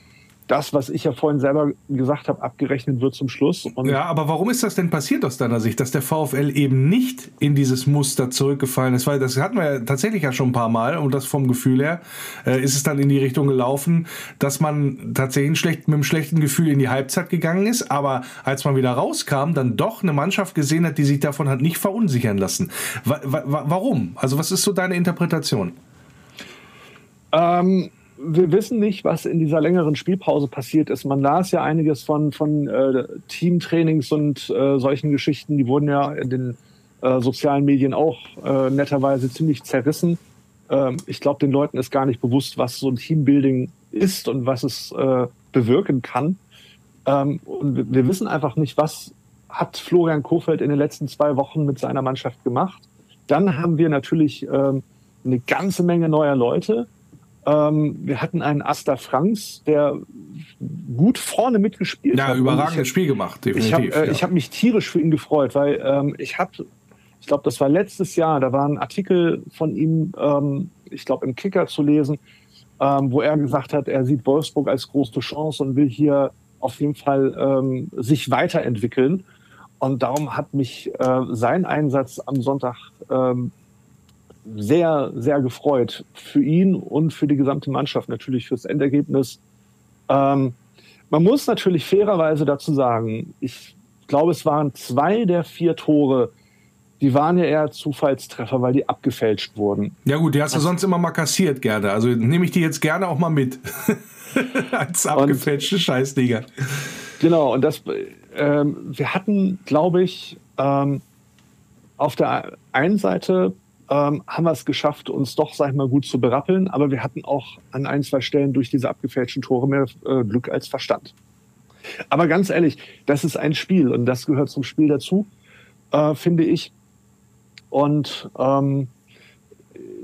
das, was ich ja vorhin selber gesagt habe, abgerechnet wird zum Schluss. Und Ja, aber warum ist das denn passiert aus deiner Sicht, dass der VfL eben nicht in dieses Muster zurückgefallen ist? Weil das hatten wir ja tatsächlich ja schon ein paar Mal und das vom Gefühl her äh, ist es dann in die Richtung gelaufen, dass man tatsächlich schlecht, mit einem schlechten Gefühl in die Halbzeit gegangen ist, aber als man wieder rauskam, dann doch eine Mannschaft gesehen hat, die sich davon hat nicht verunsichern lassen. Wa wa wa warum? Also was ist so deine Interpretation? Ähm, wir wissen nicht, was in dieser längeren Spielpause passiert ist. Man las ja einiges von, von äh, Teamtrainings und äh, solchen Geschichten. Die wurden ja in den äh, sozialen Medien auch äh, netterweise ziemlich zerrissen. Ähm, ich glaube, den Leuten ist gar nicht bewusst, was so ein Teambuilding ist und was es äh, bewirken kann. Ähm, und wir- wissen einfach nicht, was hat Florian Kofeld in den letzten zwei Wochen mit seiner Mannschaft gemacht. Dann haben wir natürlich ähm, eine ganze Menge neuer Leute. Ähm, wir hatten einen Asta Franks, der gut vorne mitgespielt Ja, hat. Und überragendes ich, Spiel gemacht, ich definitiv. habe äh, ja. ich hab mich tierisch für ihn gefreut, weil ähm, ich habe, ich glaube, das war letztes Jahr, da war ein Artikel von ihm, ähm, ich glaube, im Kicker zu lesen, ähm, wo er gesagt hat, er sieht Wolfsburg als große Chance und will hier auf jeden Fall ähm, sich weiterentwickeln. Und darum hat mich äh, sein Einsatz am Sonntag ähm, sehr, sehr gefreut. Für ihn und für die gesamte Mannschaft, natürlich fürs Endergebnis. Ähm, man muss natürlich fairerweise dazu sagen, ich glaube, es waren zwei der vier Tore, die waren ja eher Zufallstreffer, weil die abgefälscht wurden. Ja gut, die hast du sonst immer mal kassiert gerne. Also nehme ich die jetzt gerne auch mal mit. Als abgefälschte Scheißdinger. Genau, und das, ähm, wir hatten, glaube ich, ähm, auf der einen Seite ähm, haben wir es geschafft, uns doch, sag ich mal, gut zu berappeln, aber wir hatten auch an ein, zwei Stellen durch diese abgefälschten Tore mehr äh, Glück als Verstand. Aber ganz ehrlich, das ist ein Spiel und das gehört zum Spiel dazu, äh, finde ich. Und ähm,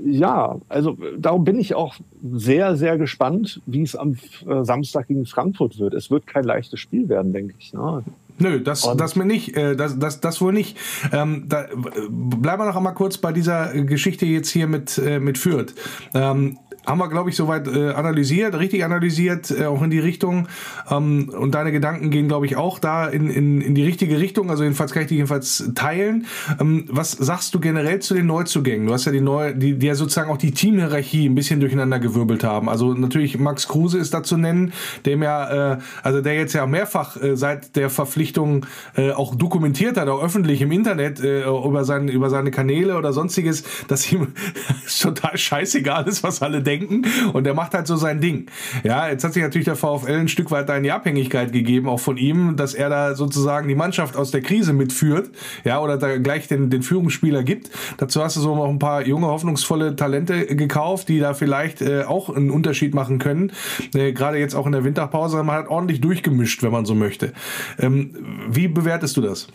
ja, also darum bin ich auch sehr, sehr gespannt, wie es am äh, Samstag gegen Frankfurt wird. Es wird kein leichtes Spiel werden, denke ich. Ne? Nö, das, das mir nicht, äh, das, das, das wohl nicht. Ähm, da, bleiben wir noch einmal kurz bei dieser Geschichte jetzt hier mit, äh, mit Fürth. Ähm, haben wir, glaube ich, soweit äh, analysiert, richtig analysiert, äh, auch in die Richtung. Ähm, und deine Gedanken gehen, glaube ich, auch da in, in, in die richtige Richtung. Also jedenfalls kann ich die jedenfalls teilen. Ähm, was sagst du generell zu den Neuzugängen? Du hast ja die neue, die, die ja sozusagen auch die Teamhierarchie ein bisschen durcheinander gewirbelt haben. Also natürlich Max Kruse ist da zu nennen, dem ja, äh, also der jetzt ja mehrfach äh, seit der Verpflichtung äh, auch dokumentiert hat, auch öffentlich im Internet äh, über, sein, über seine Kanäle oder sonstiges, dass ihm total scheißegal ist, was alle denken denken und der macht halt so sein Ding. Ja, jetzt hat sich natürlich der VfL ein Stück weit da in die Abhängigkeit gegeben, auch von ihm, dass er da sozusagen die Mannschaft aus der Krise mitführt, ja, oder da gleich den, den Führungsspieler gibt. Dazu hast du so noch ein paar junge, hoffnungsvolle Talente gekauft, die da vielleicht äh, auch einen Unterschied machen können. Äh, Gerade jetzt auch in der Winterpause, man hat ordentlich durchgemischt, wenn man so möchte. Ähm, wie bewertest du das?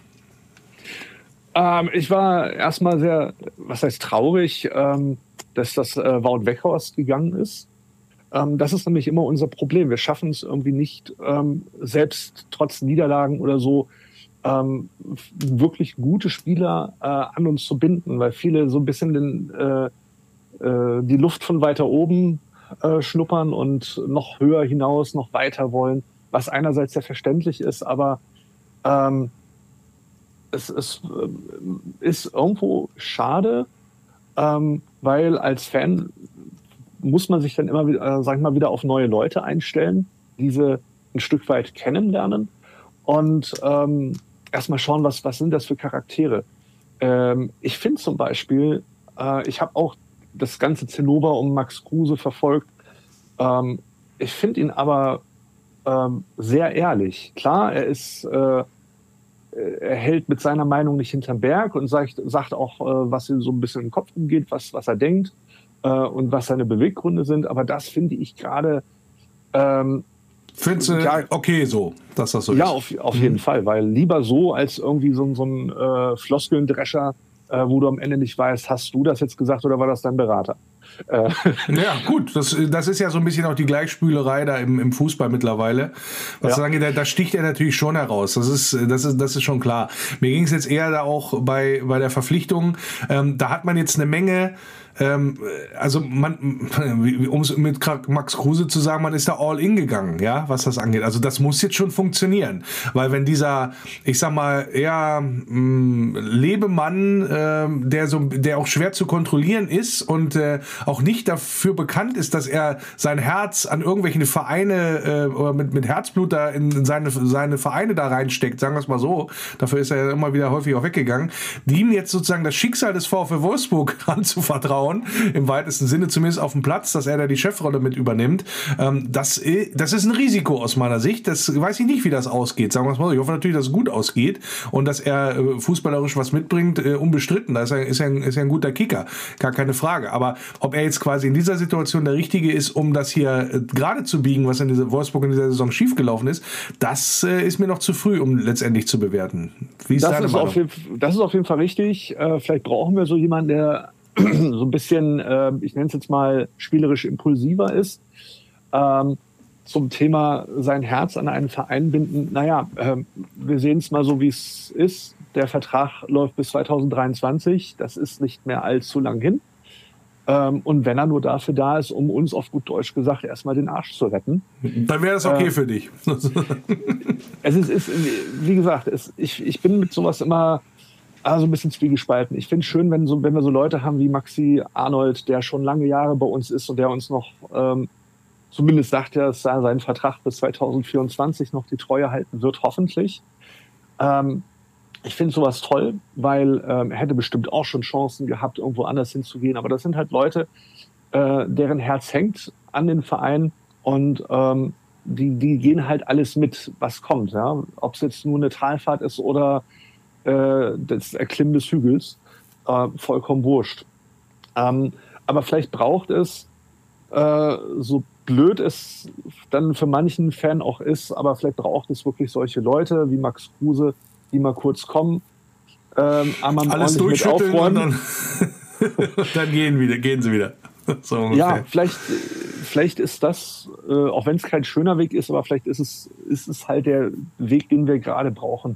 Ähm, ich war erstmal sehr, was heißt traurig, ähm, dass das äh, Wout Weghorst gegangen ist. Ähm, das ist nämlich immer unser Problem. Wir schaffen es irgendwie nicht, ähm, selbst trotz Niederlagen oder so, ähm, wirklich gute Spieler äh, an uns zu binden, weil viele so ein bisschen den, äh, äh, die Luft von weiter oben äh, schnuppern und noch höher hinaus, noch weiter wollen, was einerseits sehr verständlich ist, aber ähm, es, es äh, ist irgendwo schade, ähm, weil als Fan muss man sich dann immer wieder, äh, sag ich mal, wieder auf neue Leute einstellen, diese ein Stück weit kennenlernen und ähm, erstmal schauen, was, was sind das für Charaktere. Ähm, ich finde zum Beispiel, äh, ich habe auch das ganze Zinnober um Max Kruse verfolgt. Ähm, ich finde ihn aber ähm, sehr ehrlich. Klar, er ist äh, er hält mit seiner Meinung nicht hinterm Berg und sagt, sagt auch, äh, was ihm so ein bisschen im Kopf umgeht, was, was er denkt äh, und was seine Beweggründe sind. Aber das finde ich gerade. Ähm, Findest du ja, okay so, dass das so ja, ist? Ja, auf, auf jeden mhm. Fall, weil lieber so als irgendwie so, so ein äh, Floskelndrescher, äh, wo du am Ende nicht weißt, hast du das jetzt gesagt oder war das dein Berater? Äh. Ja, gut, das, das ist ja so ein bisschen auch die Gleichspülerei da im, im Fußball mittlerweile. Was ja. sagen, da, da sticht er natürlich schon heraus. Das ist, das ist, das ist schon klar. Mir ging es jetzt eher da auch bei, bei der Verpflichtung. Ähm, da hat man jetzt eine Menge ähm, also man, um es mit Max Kruse zu sagen, man ist da all in gegangen, ja, was das angeht. Also das muss jetzt schon funktionieren, weil wenn dieser, ich sag mal, eher mh, mm, Lebemann, äh, der so, der auch schwer zu kontrollieren ist und äh, auch nicht dafür bekannt ist, dass er sein Herz an irgendwelchen Vereine äh, oder mit, mit Herzblut da in seine, seine Vereine da reinsteckt, sagen wir es mal so. Dafür ist er ja immer wieder häufig auch weggegangen. Die ihm jetzt sozusagen das Schicksal des VfL Wolfsburg anzuvertrauen Frauen, im weitesten Sinne zumindest auf dem Platz, dass er da die Chefrolle mit übernimmt. Ähm, das, das ist ein Risiko aus meiner Sicht. Das weiß ich nicht, wie das ausgeht. Sagen wir es mal so. Ich hoffe natürlich, dass es gut ausgeht und dass er äh, fußballerisch was mitbringt, äh, unbestritten. Da ist er, ist, er ein, ist er ein guter Kicker. Gar keine Frage. Aber ob er jetzt quasi in dieser Situation der Richtige ist, um das hier äh, gerade zu biegen, was in dieser Wolfsburg in dieser Saison schiefgelaufen ist, das äh, ist mir noch zu früh, um letztendlich zu bewerten. Wie ist das, ist auf jeden, das ist auf jeden Fall richtig. Äh, vielleicht brauchen wir so jemanden, der so ein bisschen, äh, ich nenne es jetzt mal, spielerisch impulsiver ist. Ähm, zum Thema sein Herz an einen Verein binden. Naja, äh, wir sehen es mal so, wie es ist. Der Vertrag läuft bis 2023. Das ist nicht mehr allzu lang hin. Ähm, und wenn er nur dafür da ist, um uns auf gut Deutsch gesagt erstmal den Arsch zu retten. Dann wäre das okay äh, für dich. es ist, ist, wie gesagt, es, ich, ich bin mit sowas immer also ein bisschen zwiegespalten. Ich finde es schön, wenn, so, wenn wir so Leute haben wie Maxi Arnold, der schon lange Jahre bei uns ist und der uns noch ähm, zumindest sagt, dass er seinen Vertrag bis 2024 noch die Treue halten wird, hoffentlich. Ähm, ich finde sowas toll, weil ähm, er hätte bestimmt auch schon Chancen gehabt, irgendwo anders hinzugehen. Aber das sind halt Leute, äh, deren Herz hängt an den Verein und ähm, die, die gehen halt alles mit, was kommt. Ja? Ob es jetzt nur eine Talfahrt ist oder äh, das Erklimmen des Hügels, äh, vollkommen wurscht. Ähm, aber vielleicht braucht es, äh, so blöd es dann für manchen Fan auch ist, aber vielleicht braucht es wirklich solche Leute wie Max Kruse, die mal kurz kommen, ähm, einmal Alles durchschütteln und dann, dann gehen, wieder, gehen sie wieder. So ja, vielleicht, vielleicht ist das, äh, auch wenn es kein schöner Weg ist, aber vielleicht ist es, ist es halt der Weg, den wir gerade brauchen.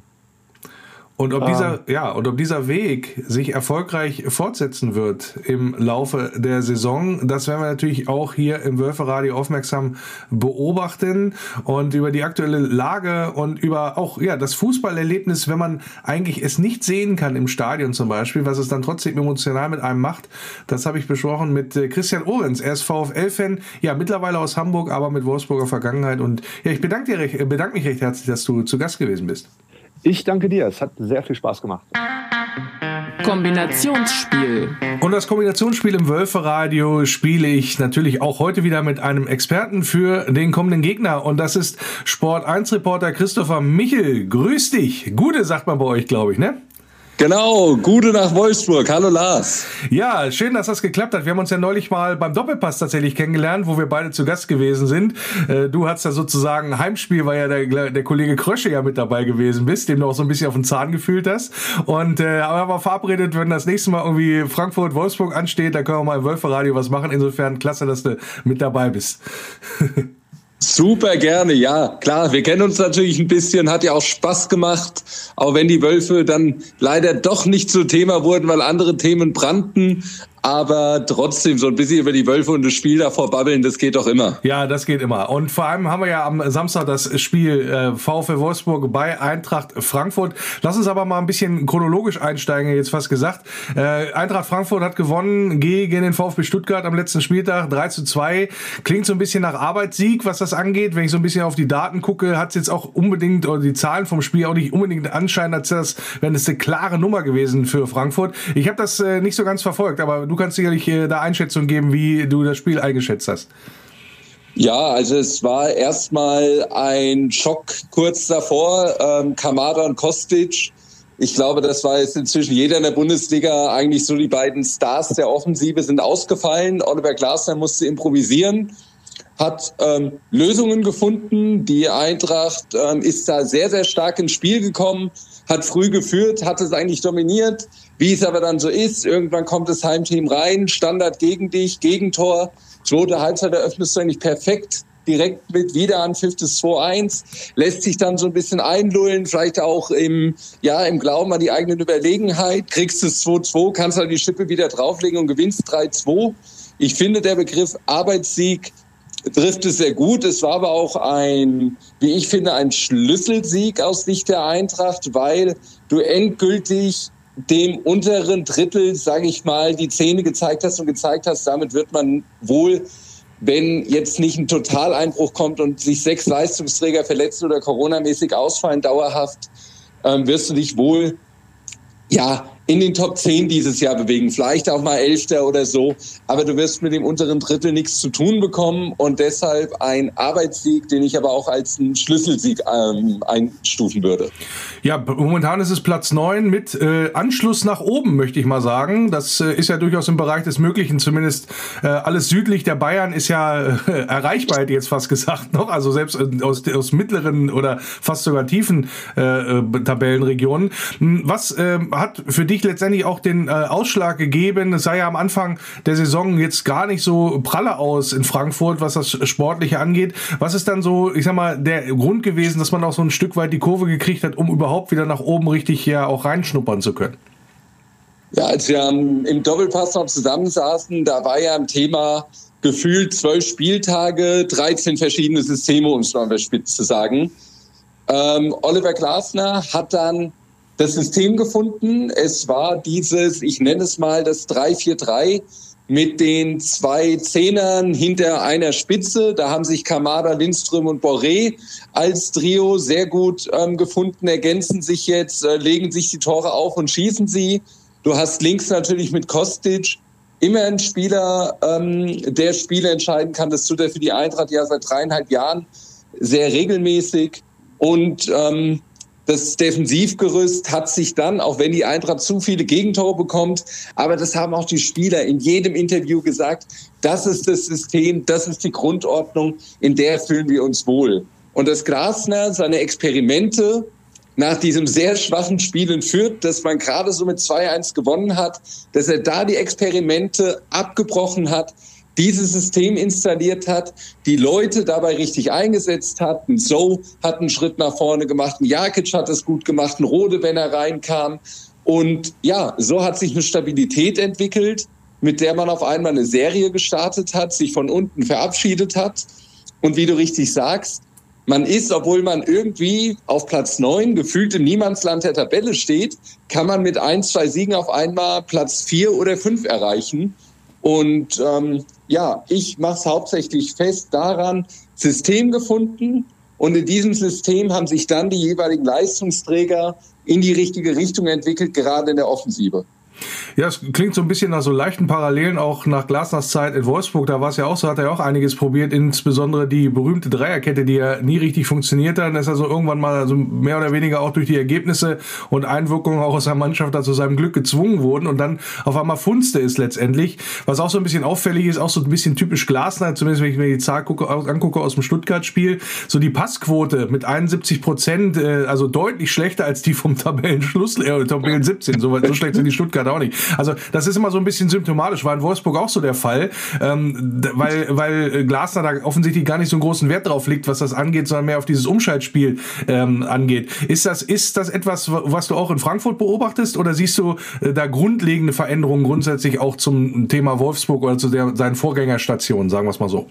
Und ob, dieser, ähm. ja, und ob dieser Weg sich erfolgreich fortsetzen wird im Laufe der Saison, das werden wir natürlich auch hier im Wölferadio aufmerksam beobachten und über die aktuelle Lage und über auch ja, das Fußballerlebnis, wenn man eigentlich es nicht sehen kann im Stadion zum Beispiel, was es dann trotzdem emotional mit einem macht. Das habe ich besprochen mit äh, Christian Ohrens. Er ist VfL-Fan, ja, mittlerweile aus Hamburg, aber mit Wolfsburger Vergangenheit. Und ja, ich bedanke, dir, bedanke mich recht herzlich, dass du zu Gast gewesen bist. Ich danke dir. Es hat sehr viel Spaß gemacht. Kombinationsspiel. Und das Kombinationsspiel im Wölferadio spiele ich natürlich auch heute wieder mit einem Experten für den kommenden Gegner. Und das ist Sport 1 Reporter Christopher Michel. Grüß dich. Gute sagt man bei euch, glaube ich, ne? Genau, gute nach Wolfsburg. Hallo Lars. Ja, schön, dass das geklappt hat. Wir haben uns ja neulich mal beim Doppelpass tatsächlich kennengelernt, wo wir beide zu Gast gewesen sind. Äh, du hattest ja sozusagen Heimspiel, weil ja der, der Kollege Krösche ja mit dabei gewesen bist, dem du auch so ein bisschen auf den Zahn gefühlt hast. Und äh, aber wir verabredet, wenn das nächste Mal irgendwie Frankfurt-Wolfsburg ansteht, da können wir mal im Wölferradio was machen. Insofern klasse, dass du mit dabei bist. Super gerne, ja. Klar, wir kennen uns natürlich ein bisschen, hat ja auch Spaß gemacht, auch wenn die Wölfe dann leider doch nicht so Thema wurden, weil andere Themen brannten aber trotzdem so ein bisschen über die Wölfe und das Spiel davor babbeln, das geht doch immer. Ja, das geht immer. Und vor allem haben wir ja am Samstag das Spiel äh, VfL Wolfsburg bei Eintracht Frankfurt. Lass uns aber mal ein bisschen chronologisch einsteigen, jetzt fast gesagt. Äh, Eintracht Frankfurt hat gewonnen gegen den VfB Stuttgart am letzten Spieltag 3 zu 2. Klingt so ein bisschen nach Arbeitssieg, was das angeht. Wenn ich so ein bisschen auf die Daten gucke, hat es jetzt auch unbedingt, oder die Zahlen vom Spiel auch nicht unbedingt Anschein, als das wäre eine klare Nummer gewesen für Frankfurt. Ich habe das äh, nicht so ganz verfolgt, aber du kannst sicherlich äh, da Einschätzung geben, wie du das Spiel eingeschätzt hast. Ja, also es war erstmal ein Schock kurz davor. Ähm, Kamada und Kostic. Ich glaube, das war jetzt inzwischen jeder in der Bundesliga eigentlich so die beiden Stars der Offensive sind ausgefallen. Oliver Glasner musste improvisieren, hat ähm, Lösungen gefunden. Die Eintracht ähm, ist da sehr, sehr stark ins Spiel gekommen, hat früh geführt, hat es eigentlich dominiert. Wie es aber dann so ist, irgendwann kommt das Heimteam rein, Standard gegen dich, Gegentor. Zweite Halbzeit eröffnest du eigentlich perfekt direkt mit wieder an des 2-1, lässt sich dann so ein bisschen einlullen, vielleicht auch im, ja, im Glauben an die eigenen Überlegenheit, kriegst es 2-2, kannst halt die Schippe wieder drauflegen und gewinnst 3-2. Ich finde, der Begriff Arbeitssieg trifft es sehr gut. Es war aber auch ein, wie ich finde, ein Schlüsselsieg aus Sicht der Eintracht, weil du endgültig dem unteren Drittel, sage ich mal, die Zähne gezeigt hast und gezeigt hast, damit wird man wohl, wenn jetzt nicht ein Totaleinbruch kommt und sich sechs Leistungsträger verletzen oder coronamäßig ausfallen dauerhaft, ähm, wirst du dich wohl ja in den Top 10 dieses Jahr bewegen, vielleicht auch mal Elfter oder so, aber du wirst mit dem unteren Drittel nichts zu tun bekommen und deshalb ein Arbeitssieg, den ich aber auch als einen Schlüsselsieg ähm, einstufen würde. Ja, momentan ist es Platz 9 mit äh, Anschluss nach oben, möchte ich mal sagen. Das äh, ist ja durchaus im Bereich des Möglichen, zumindest äh, alles südlich der Bayern ist ja äh, erreichbar, hätte ich jetzt fast gesagt noch, also selbst aus, aus mittleren oder fast sogar tiefen äh, äh, Tabellenregionen. Hm, was hat für dich dich letztendlich auch den äh, Ausschlag gegeben. Es sah ja am Anfang der Saison jetzt gar nicht so pralle aus in Frankfurt, was das Sportliche angeht. Was ist dann so, ich sag mal, der Grund gewesen, dass man auch so ein Stück weit die Kurve gekriegt hat, um überhaupt wieder nach oben richtig ja auch reinschnuppern zu können? Ja, als wir im Doppelpass noch zusammensaßen, da war ja ein Thema gefühlt zwölf Spieltage, 13 verschiedene Systeme, um es mal spitz zu sagen. Ähm, Oliver Glasner hat dann das System gefunden. Es war dieses, ich nenne es mal das 3-4-3 mit den zwei Zehnern hinter einer Spitze. Da haben sich Kamada, Lindström und Boré als Trio sehr gut ähm, gefunden, ergänzen sich jetzt, äh, legen sich die Tore auf und schießen sie. Du hast links natürlich mit Kostic immer einen Spieler, ähm, der Spiele entscheiden kann. Das tut er für die Eintracht ja seit dreieinhalb Jahren sehr regelmäßig. Und ähm, das Defensivgerüst hat sich dann, auch wenn die Eintracht zu viele Gegentore bekommt, aber das haben auch die Spieler in jedem Interview gesagt, das ist das System, das ist die Grundordnung, in der fühlen wir uns wohl. Und dass Glasner seine Experimente nach diesem sehr schwachen Spiel in Fürth, dass man gerade so mit 2-1 gewonnen hat, dass er da die Experimente abgebrochen hat, dieses System installiert hat, die Leute dabei richtig eingesetzt hat. Ein So hat einen Schritt nach vorne gemacht, ein Jakic hat es gut gemacht, ein Rode, wenn er reinkam. Und ja, so hat sich eine Stabilität entwickelt, mit der man auf einmal eine Serie gestartet hat, sich von unten verabschiedet hat. Und wie du richtig sagst, man ist, obwohl man irgendwie auf Platz neun gefühlt im Niemandsland der Tabelle steht, kann man mit ein, zwei Siegen auf einmal Platz vier oder fünf erreichen. Und ähm, ja, ich mache es hauptsächlich fest daran, System gefunden. Und in diesem System haben sich dann die jeweiligen Leistungsträger in die richtige Richtung entwickelt, gerade in der Offensive. Ja, es klingt so ein bisschen nach so leichten Parallelen auch nach Glasners Zeit in Wolfsburg. Da war es ja auch so, hat er auch einiges probiert, insbesondere die berühmte Dreierkette, die ja nie richtig funktioniert hat. Dann ist er so irgendwann mal also mehr oder weniger auch durch die Ergebnisse und Einwirkungen auch aus der Mannschaft da zu seinem Glück gezwungen wurden und dann auf einmal funste ist letztendlich. Was auch so ein bisschen auffällig ist, auch so ein bisschen typisch Glasner, zumindest wenn ich mir die Zahl gucke, angucke aus dem Stuttgart-Spiel, so die Passquote mit 71 Prozent, äh, also deutlich schlechter als die vom Tabellenschluss, äh, Tabellen 17. So, so schlecht sind die Stuttgarter auch nicht. Also das ist immer so ein bisschen symptomatisch, war in Wolfsburg auch so der Fall, ähm, weil, weil Glasner da offensichtlich gar nicht so einen großen Wert drauf legt, was das angeht, sondern mehr auf dieses Umschaltspiel ähm, angeht. Ist das, ist das etwas, was du auch in Frankfurt beobachtest oder siehst du äh, da grundlegende Veränderungen grundsätzlich auch zum Thema Wolfsburg oder zu der, seinen Vorgängerstationen, sagen wir es mal so?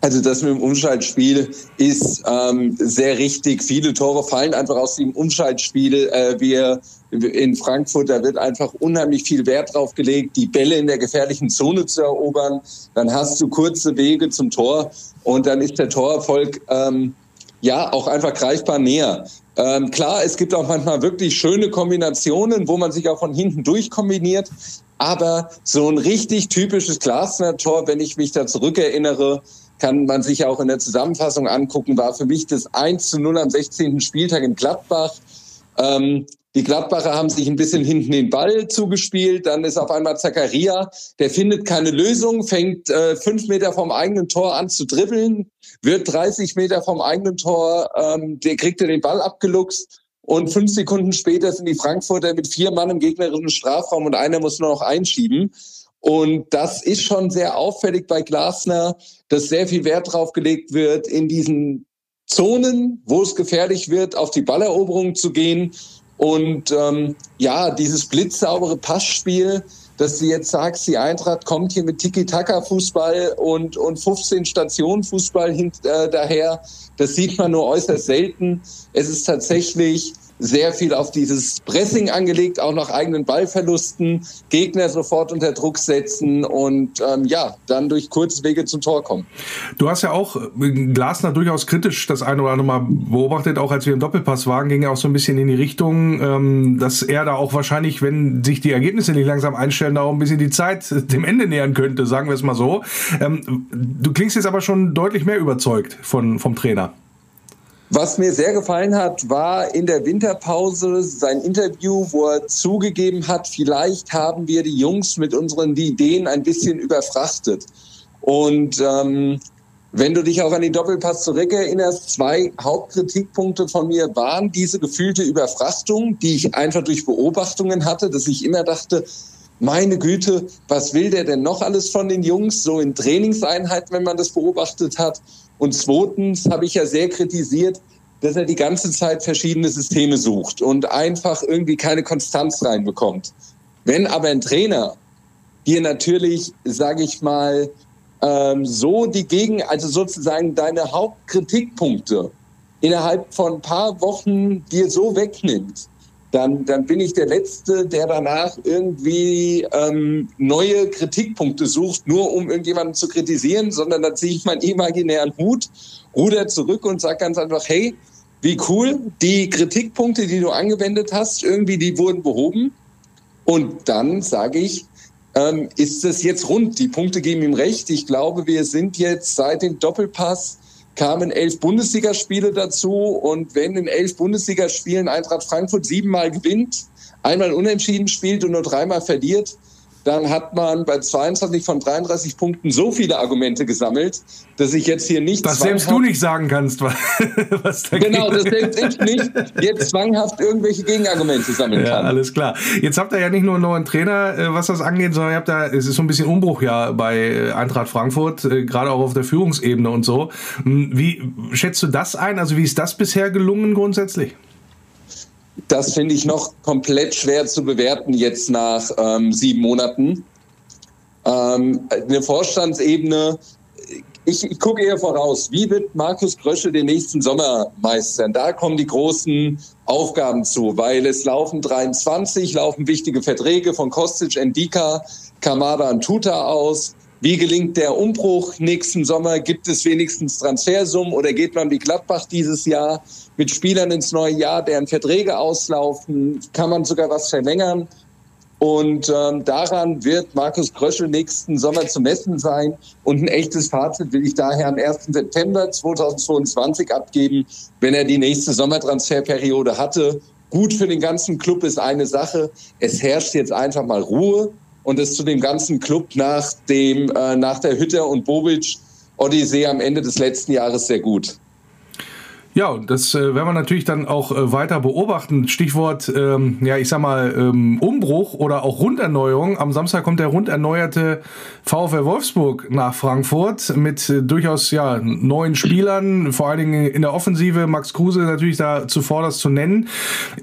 Also das mit dem Umschaltspiel ist ähm, sehr richtig. Viele Tore fallen einfach aus dem Umschaltspiel. Äh, wir in Frankfurt, da wird einfach unheimlich viel Wert drauf gelegt, die Bälle in der gefährlichen Zone zu erobern. Dann hast du kurze Wege zum Tor und dann ist der Torerfolg ähm, ja auch einfach greifbar näher. Ähm, klar, es gibt auch manchmal wirklich schöne Kombinationen, wo man sich auch von hinten durchkombiniert. Aber so ein richtig typisches Glasner-Tor, wenn ich mich da zurückerinnere, kann man sich auch in der Zusammenfassung angucken, war für mich das 1 zu 0 am 16. Spieltag in Gladbach. Ähm, die Gladbacher haben sich ein bisschen hinten den Ball zugespielt. Dann ist auf einmal Zakaria, der findet keine Lösung, fängt äh, fünf Meter vom eigenen Tor an zu dribbeln, wird 30 Meter vom eigenen Tor, ähm, der kriegt den Ball abgeluchst. Und fünf Sekunden später sind die Frankfurter mit vier Mann im gegnerischen Strafraum und einer muss nur noch einschieben. Und das ist schon sehr auffällig bei Glasner, dass sehr viel Wert drauf gelegt wird, in diesen Zonen, wo es gefährlich wird, auf die Balleroberung zu gehen. Und ähm, ja, dieses blitzsaubere Passspiel, dass du jetzt sagst, die Eintracht kommt hier mit Tiki-Taka-Fußball und, und 15 Stationen Fußball hint, äh, daher, das sieht man nur äußerst selten. Es ist tatsächlich sehr viel auf dieses Pressing angelegt, auch nach eigenen Ballverlusten, Gegner sofort unter Druck setzen und ähm, ja, dann durch kurze Wege zum Tor kommen. Du hast ja auch äh, Glasner durchaus kritisch das eine oder andere Mal beobachtet, auch als wir im Doppelpass waren, ging er auch so ein bisschen in die Richtung, ähm, dass er da auch wahrscheinlich, wenn sich die Ergebnisse nicht langsam einstellen, da auch ein bisschen die Zeit dem Ende nähern könnte, sagen wir es mal so. Ähm, du klingst jetzt aber schon deutlich mehr überzeugt von, vom Trainer. Was mir sehr gefallen hat, war in der Winterpause sein Interview, wo er zugegeben hat, vielleicht haben wir die Jungs mit unseren Ideen ein bisschen überfrachtet. Und ähm, wenn du dich auch an den Doppelpass zurückerinnerst, zwei Hauptkritikpunkte von mir waren diese gefühlte Überfrachtung, die ich einfach durch Beobachtungen hatte, dass ich immer dachte, meine Güte, was will der denn noch alles von den Jungs, so in Trainingseinheiten, wenn man das beobachtet hat. Und zweitens habe ich ja sehr kritisiert, dass er die ganze Zeit verschiedene Systeme sucht und einfach irgendwie keine Konstanz reinbekommt. Wenn aber ein Trainer dir natürlich, sage ich mal, ähm, so die Gegen, also sozusagen deine Hauptkritikpunkte innerhalb von ein paar Wochen dir so wegnimmt, dann, dann bin ich der Letzte, der danach irgendwie ähm, neue Kritikpunkte sucht, nur um irgendjemanden zu kritisieren, sondern dann ziehe ich meinen imaginären Hut, ruder zurück und sage ganz einfach, hey, wie cool, die Kritikpunkte, die du angewendet hast, irgendwie, die wurden behoben. Und dann sage ich, ähm, ist es jetzt rund? Die Punkte geben ihm recht. Ich glaube, wir sind jetzt seit dem Doppelpass kamen elf Bundesligaspiele dazu. Und wenn in elf Bundesligaspielen Eintracht Frankfurt siebenmal gewinnt, einmal unentschieden spielt und nur dreimal verliert, dann hat man bei 22 von 33 Punkten so viele Argumente gesammelt, dass ich jetzt hier nicht. Was selbst du nicht sagen kannst, was da Genau, das selbst ich nicht jetzt zwanghaft irgendwelche Gegenargumente sammeln ja, kann. Alles klar. Jetzt habt ihr ja nicht nur einen neuen Trainer, äh, was das angeht, sondern ihr habt da, es ist so ein bisschen Umbruch ja bei äh, Eintracht Frankfurt, äh, gerade auch auf der Führungsebene und so. Hm, wie schätzt du das ein? Also wie ist das bisher gelungen grundsätzlich? Das finde ich noch komplett schwer zu bewerten jetzt nach ähm, sieben Monaten. Ähm, eine Vorstandsebene, ich, ich gucke eher voraus, wie wird Markus Grösche den nächsten Sommer meistern? Da kommen die großen Aufgaben zu, weil es laufen 23, laufen wichtige Verträge von Kostic, Endika, Kamada und Tuta aus. Wie gelingt der Umbruch nächsten Sommer? Gibt es wenigstens Transfersummen oder geht man wie Gladbach dieses Jahr mit Spielern ins neue Jahr, deren Verträge auslaufen? Kann man sogar was verlängern? Und ähm, daran wird Markus Kröschel nächsten Sommer zu messen sein. Und ein echtes Fazit will ich daher am 1. September 2022 abgeben, wenn er die nächste Sommertransferperiode hatte. Gut für den ganzen Club ist eine Sache. Es herrscht jetzt einfach mal Ruhe und es zu dem ganzen Club nach dem äh, nach der Hütter und Bobic Odyssee am Ende des letzten Jahres sehr gut. Ja, das äh, werden wir natürlich dann auch äh, weiter beobachten. Stichwort, ähm, ja, ich sag mal, ähm, Umbruch oder auch Runderneuerung. Am Samstag kommt der runderneuerte VfL Wolfsburg nach Frankfurt mit äh, durchaus ja neuen Spielern, vor allen Dingen in der Offensive. Max Kruse natürlich da zuvorderst zu nennen.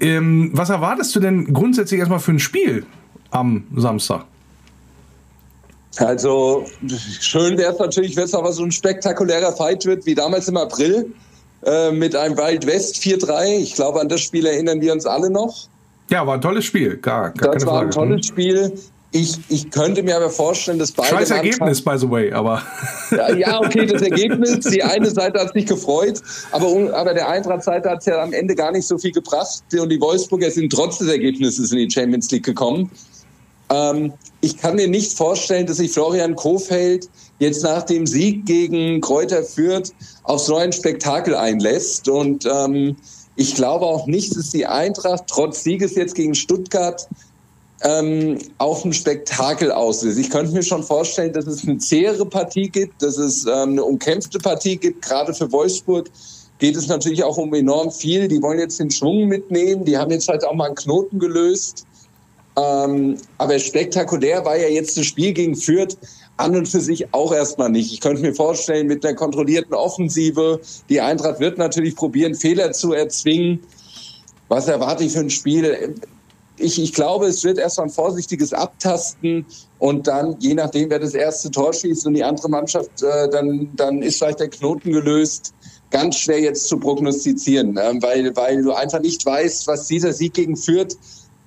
Ähm, was erwartest du denn grundsätzlich erstmal für ein Spiel am Samstag? Also schön wäre es natürlich, wenn es aber so ein spektakulärer Fight wird wie damals im April äh, mit einem Wild West 4-3. Ich glaube, an das Spiel erinnern wir uns alle noch. Ja, war ein tolles Spiel, gar, gar Das war ein tolles Spiel. Ich, ich könnte mir aber vorstellen, dass beide. Scheiß Ergebnis, by the way, aber. Ja, ja, okay, das Ergebnis. Die eine Seite hat sich gefreut, aber, aber der Eintracht-Seite hat es ja am Ende gar nicht so viel gebracht. Und die Wolfsburger sind trotz des Ergebnisses in die Champions League gekommen. Ähm, ich kann mir nicht vorstellen, dass sich Florian Kofeld jetzt nach dem Sieg gegen Kräuter Fürth auf so ein Spektakel einlässt. Und ähm, ich glaube auch nicht, dass die Eintracht trotz Sieges jetzt gegen Stuttgart ähm, auf ein Spektakel auslöst. Ich könnte mir schon vorstellen, dass es eine zähere Partie gibt, dass es ähm, eine umkämpfte Partie gibt. Gerade für Wolfsburg geht es natürlich auch um enorm viel. Die wollen jetzt den Schwung mitnehmen. Die haben jetzt halt auch mal einen Knoten gelöst. Ähm, aber spektakulär war ja jetzt das Spiel gegen Fürth an und für sich auch erstmal nicht. Ich könnte mir vorstellen, mit einer kontrollierten Offensive, die Eintracht wird natürlich probieren, Fehler zu erzwingen. Was erwarte ich für ein Spiel? Ich, ich glaube, es wird erstmal ein vorsichtiges Abtasten und dann, je nachdem, wer das erste Tor schießt und die andere Mannschaft, äh, dann, dann ist vielleicht der Knoten gelöst. Ganz schwer jetzt zu prognostizieren, äh, weil, weil du einfach nicht weißt, was dieser Sieg gegen Fürth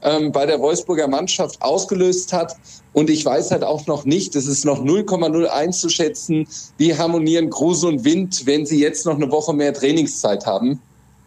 ähm, bei der Wolfsburger Mannschaft ausgelöst hat. Und ich weiß halt auch noch nicht, es ist noch 0,0 einzuschätzen, wie harmonieren Kruse und Wind, wenn sie jetzt noch eine Woche mehr Trainingszeit haben.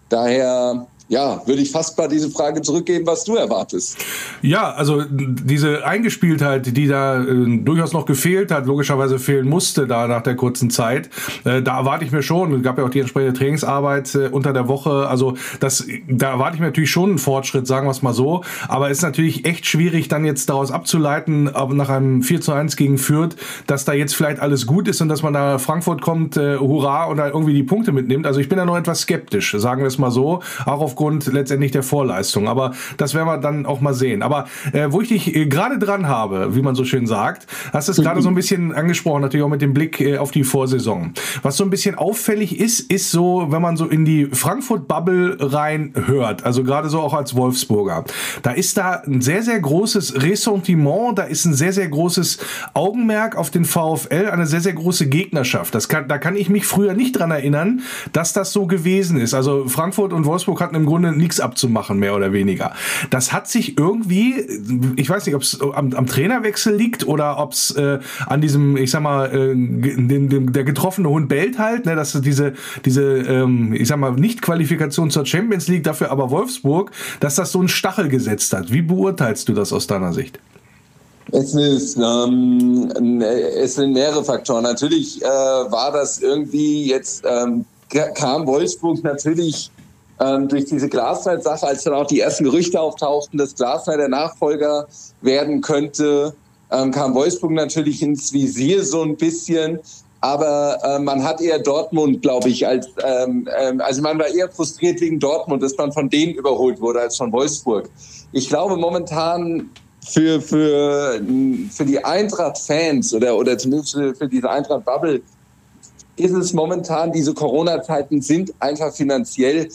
Daher ja, würde ich fast mal diese Frage zurückgeben, was du erwartest. Ja, also diese Eingespieltheit, die da äh, durchaus noch gefehlt hat, logischerweise fehlen musste da nach der kurzen Zeit, äh, da erwarte ich mir schon, es gab ja auch die entsprechende Trainingsarbeit äh, unter der Woche, also das, da erwarte ich mir natürlich schon einen Fortschritt, sagen wir es mal so, aber es ist natürlich echt schwierig, dann jetzt daraus abzuleiten, aber nach einem 4 zu 1 gegen Fürth, dass da jetzt vielleicht alles gut ist und dass man da Frankfurt kommt, äh, hurra, und da irgendwie die Punkte mitnimmt. Also ich bin da noch etwas skeptisch, sagen wir es mal so, auch aufgrund aufgrund letztendlich der Vorleistung. Aber das werden wir dann auch mal sehen. Aber äh, wo ich dich äh, gerade dran habe, wie man so schön sagt, hast du es gerade so ein bisschen angesprochen, natürlich auch mit dem Blick äh, auf die Vorsaison. Was so ein bisschen auffällig ist, ist so, wenn man so in die Frankfurt-Bubble rein hört, also gerade so auch als Wolfsburger, da ist da ein sehr, sehr großes Ressentiment, da ist ein sehr, sehr großes Augenmerk auf den VfL, eine sehr, sehr große Gegnerschaft. Das kann, da kann ich mich früher nicht dran erinnern, dass das so gewesen ist. Also Frankfurt und Wolfsburg hatten im Grunde nichts abzumachen, mehr oder weniger. Das hat sich irgendwie, ich weiß nicht, ob es am, am, Trainerwechsel liegt oder ob es äh, an diesem, ich sag mal, äh, dem, dem, der getroffene Hund bellt halt, ne, dass diese, diese, ähm, ich sag mal, Nicht-Qualifikation zur Champions League, dafür aber Wolfsburg, dass das so einen Stachel gesetzt hat. Wie beurteilst du das aus deiner Sicht? Es, ist, ähm, es sind mehrere Faktoren. Natürlich äh, war das irgendwie jetzt, ähm, kam Wolfsburg natürlich ähm, durch diese Glasnight-Sache, als dann auch die ersten Gerüchte auftauchten, dass Glasnight der Nachfolger werden könnte, ähm, kam Wolfsburg natürlich ins Visier so ein bisschen. Aber äh, man hat eher Dortmund, glaube ich, als ähm, ähm, also man war eher frustriert wegen Dortmund, dass man von denen überholt wurde als von Wolfsburg. Ich glaube momentan für, für, für die Eintracht-Fans oder, oder zumindest für, für diese Eintracht-Bubble ist es momentan, diese Corona-Zeiten sind einfach finanziell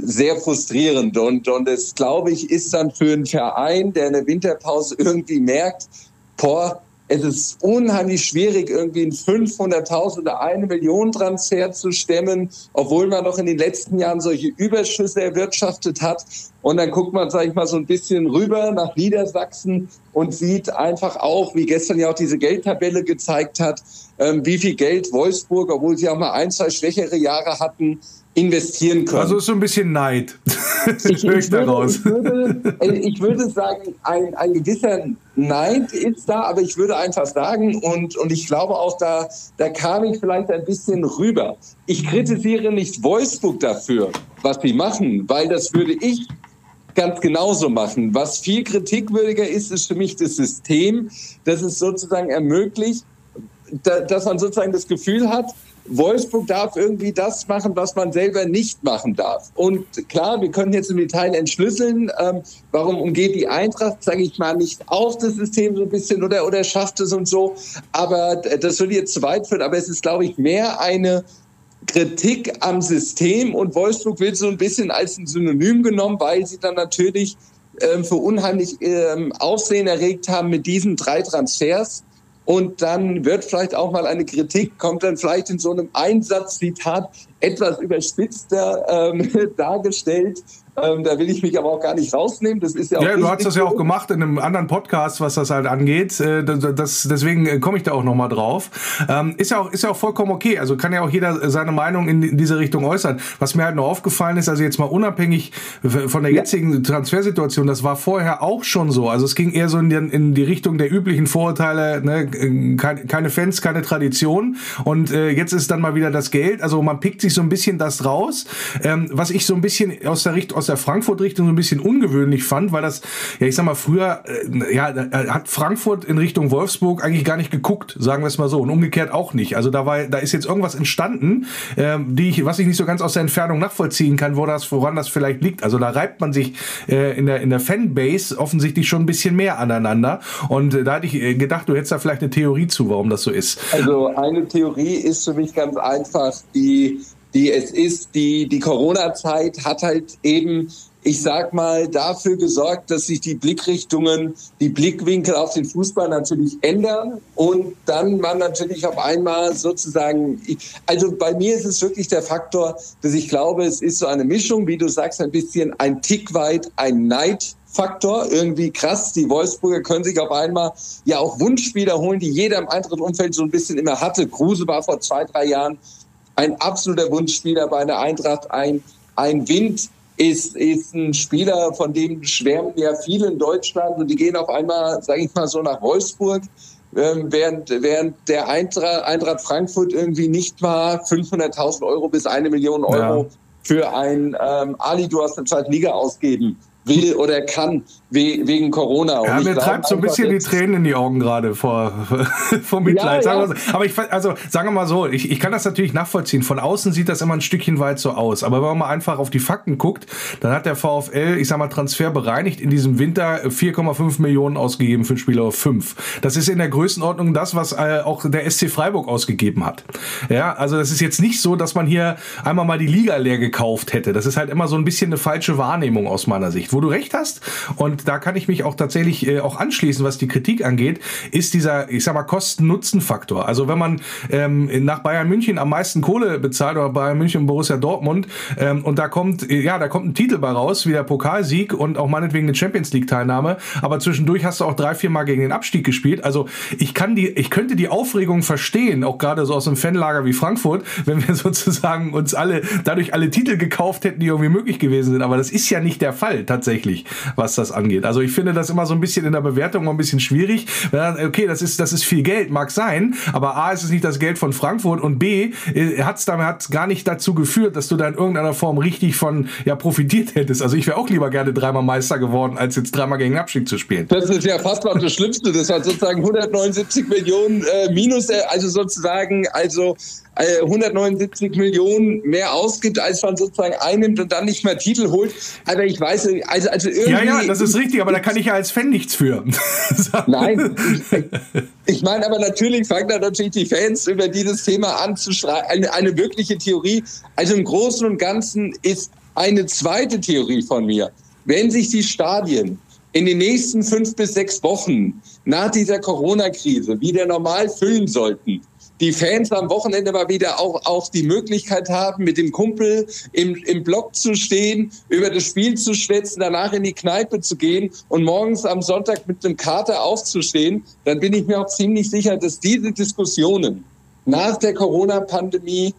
sehr frustrierend. Und, und es, glaube ich, ist dann für einen Verein, der in der Winterpause irgendwie merkt, boah, es ist unheimlich schwierig, irgendwie einen 500.000 oder eine Million Transfer zu stemmen, obwohl man noch in den letzten Jahren solche Überschüsse erwirtschaftet hat. Und dann guckt man, sage ich mal, so ein bisschen rüber nach Niedersachsen und sieht einfach auch, wie gestern ja auch diese Geldtabelle gezeigt hat, ähm, wie viel Geld Wolfsburg, obwohl sie auch mal ein, zwei schwächere Jahre hatten, investieren können. Also ist so ein bisschen Neid. ich, ich, würde, ich, würde, äh, ich würde sagen, ein, ein gewisser Neid ist da, aber ich würde einfach sagen, und, und ich glaube auch, da, da kam ich vielleicht ein bisschen rüber. Ich kritisiere nicht Wolfsburg dafür, was sie machen, weil das würde ich ganz genauso machen. Was viel kritikwürdiger ist, ist für mich das System, das es sozusagen ermöglicht, dass man sozusagen das Gefühl hat, Wolfsburg darf irgendwie das machen, was man selber nicht machen darf. Und klar, wir können jetzt im Detail entschlüsseln, ähm, warum umgeht die Eintracht, sage ich mal, nicht auch das System so ein bisschen oder, oder schafft es und so. Aber das würde jetzt zu weit führen. Aber es ist, glaube ich, mehr eine Kritik am System und Wolfsburg wird so ein bisschen als ein Synonym genommen, weil sie dann natürlich ähm, für unheimlich ähm, Aufsehen erregt haben mit diesen drei Transfers und dann wird vielleicht auch mal eine Kritik, kommt dann vielleicht in so einem Einsatzzitat etwas überspitzter ähm, dargestellt. Ähm, da will ich mich aber auch gar nicht rausnehmen. Das ist ja, auch ja du hast das ja auch gemacht in einem anderen Podcast, was das halt angeht. Äh, das, deswegen äh, komme ich da auch noch mal drauf. Ähm, ist ja auch ist ja auch vollkommen okay. Also kann ja auch jeder seine Meinung in diese Richtung äußern. Was mir halt noch aufgefallen ist, also jetzt mal unabhängig von der jetzigen Transfersituation, das war vorher auch schon so. Also es ging eher so in die, in die Richtung der üblichen Vorurteile, ne? keine Fans, keine Tradition. Und äh, jetzt ist dann mal wieder das Geld. Also man pickt sich so ein bisschen das raus. Ähm, was ich so ein bisschen aus der Richtung aus der Frankfurt-Richtung so ein bisschen ungewöhnlich fand, weil das, ja, ich sag mal, früher, äh, ja, hat Frankfurt in Richtung Wolfsburg eigentlich gar nicht geguckt, sagen wir es mal so, und umgekehrt auch nicht. Also da war, da ist jetzt irgendwas entstanden, äh, die ich, was ich nicht so ganz aus der Entfernung nachvollziehen kann, wo das, woran das vielleicht liegt. Also da reibt man sich äh, in der in der Fanbase offensichtlich schon ein bisschen mehr aneinander. Und äh, da hatte ich äh, gedacht, du hättest da vielleicht eine Theorie zu, warum das so ist. Also eine Theorie ist für mich ganz einfach, die die es ist. Die, die Corona-Zeit hat halt eben, ich sag mal, dafür gesorgt, dass sich die Blickrichtungen, die Blickwinkel auf den Fußball natürlich ändern und dann man natürlich auf einmal sozusagen, also bei mir ist es wirklich der Faktor, dass ich glaube, es ist so eine Mischung, wie du sagst, ein bisschen ein Tick weit ein Neid Faktor, irgendwie krass. Die Wolfsburger können sich auf einmal ja auch Wunschspieler holen, die jeder im Eintritt-Umfeld so ein bisschen immer hatte. Kruse war vor zwei, drei Jahren ein absoluter Wunschspieler bei einer Eintracht. Ein, ein Wind ist, ist ein Spieler, von dem schwärmen ja viele in Deutschland und die gehen auf einmal, sage ich mal so, nach Wolfsburg. Ähm, während, während der Eintracht, Eintracht Frankfurt irgendwie nicht mal 500.000 Euro bis eine Million Euro ja. für ein ähm, Ali, du hast eine zweite Liga ausgeben will oder kann wegen Corona. ja, mir treibt so ein bisschen die Tränen in die Augen gerade vor, vor Mitleid. Ja, ja. Aber ich, also sagen wir mal so, ich, ich kann das natürlich nachvollziehen. Von außen sieht das immer ein Stückchen weit so aus. Aber wenn man mal einfach auf die Fakten guckt, dann hat der VfL, ich sag mal, Transfer bereinigt in diesem Winter 4,5 Millionen ausgegeben für Spieler auf 5. Das ist in der Größenordnung das, was äh, auch der SC Freiburg ausgegeben hat. Ja, also das ist jetzt nicht so, dass man hier einmal mal die Liga leer gekauft hätte. Das ist halt immer so ein bisschen eine falsche Wahrnehmung aus meiner Sicht Wo du recht hast, und da kann ich mich auch tatsächlich äh, auch anschließen, was die Kritik angeht, ist dieser, ich sag mal, Kosten-Nutzen-Faktor. Also wenn man ähm, nach Bayern München am meisten Kohle bezahlt oder Bayern München und Borussia Dortmund ähm, und da kommt, ja, da kommt ein Titel bei raus, wie der Pokalsieg und auch meinetwegen eine Champions League-Teilnahme, aber zwischendurch hast du auch drei, vier Mal gegen den Abstieg gespielt. Also ich kann die, ich könnte die Aufregung verstehen, auch gerade so aus einem Fanlager wie Frankfurt, wenn wir sozusagen uns alle dadurch alle Titel gekauft hätten, die irgendwie möglich gewesen sind. Aber das ist ja nicht der Fall tatsächlich, was das angeht. Also ich finde das immer so ein bisschen in der Bewertung ein bisschen schwierig. Okay, das ist, das ist viel Geld, mag sein, aber A ist es nicht das Geld von Frankfurt und B äh, hat es gar nicht dazu geführt, dass du da in irgendeiner Form richtig von ja profitiert hättest. Also ich wäre auch lieber gerne dreimal Meister geworden, als jetzt dreimal gegen Abstieg zu spielen. Das ist ja fast noch das Schlimmste. Das war sozusagen 179 Millionen äh, minus, äh, also sozusagen, also 179 äh, Millionen mehr ausgibt, als man sozusagen einnimmt und dann nicht mehr Titel holt. Aber ich weiß, also, also irgendwie. Ja, ja, das ist richtig, aber da kann ich ja als Fan nichts für. Nein. Ich, meine aber natürlich fangen da natürlich die Fans über dieses Thema an zu schreiben. Eine, eine wirkliche Theorie. Also im Großen und Ganzen ist eine zweite Theorie von mir. Wenn sich die Stadien in den nächsten fünf bis sechs Wochen nach dieser Corona-Krise wieder normal füllen sollten, die Fans am Wochenende mal wieder auch, auch die Möglichkeit haben, mit dem Kumpel im, im Block zu stehen, über das Spiel zu schwätzen, danach in die Kneipe zu gehen und morgens am Sonntag mit einem Kater aufzustehen, dann bin ich mir auch ziemlich sicher, dass diese Diskussionen nach der Corona-Pandemie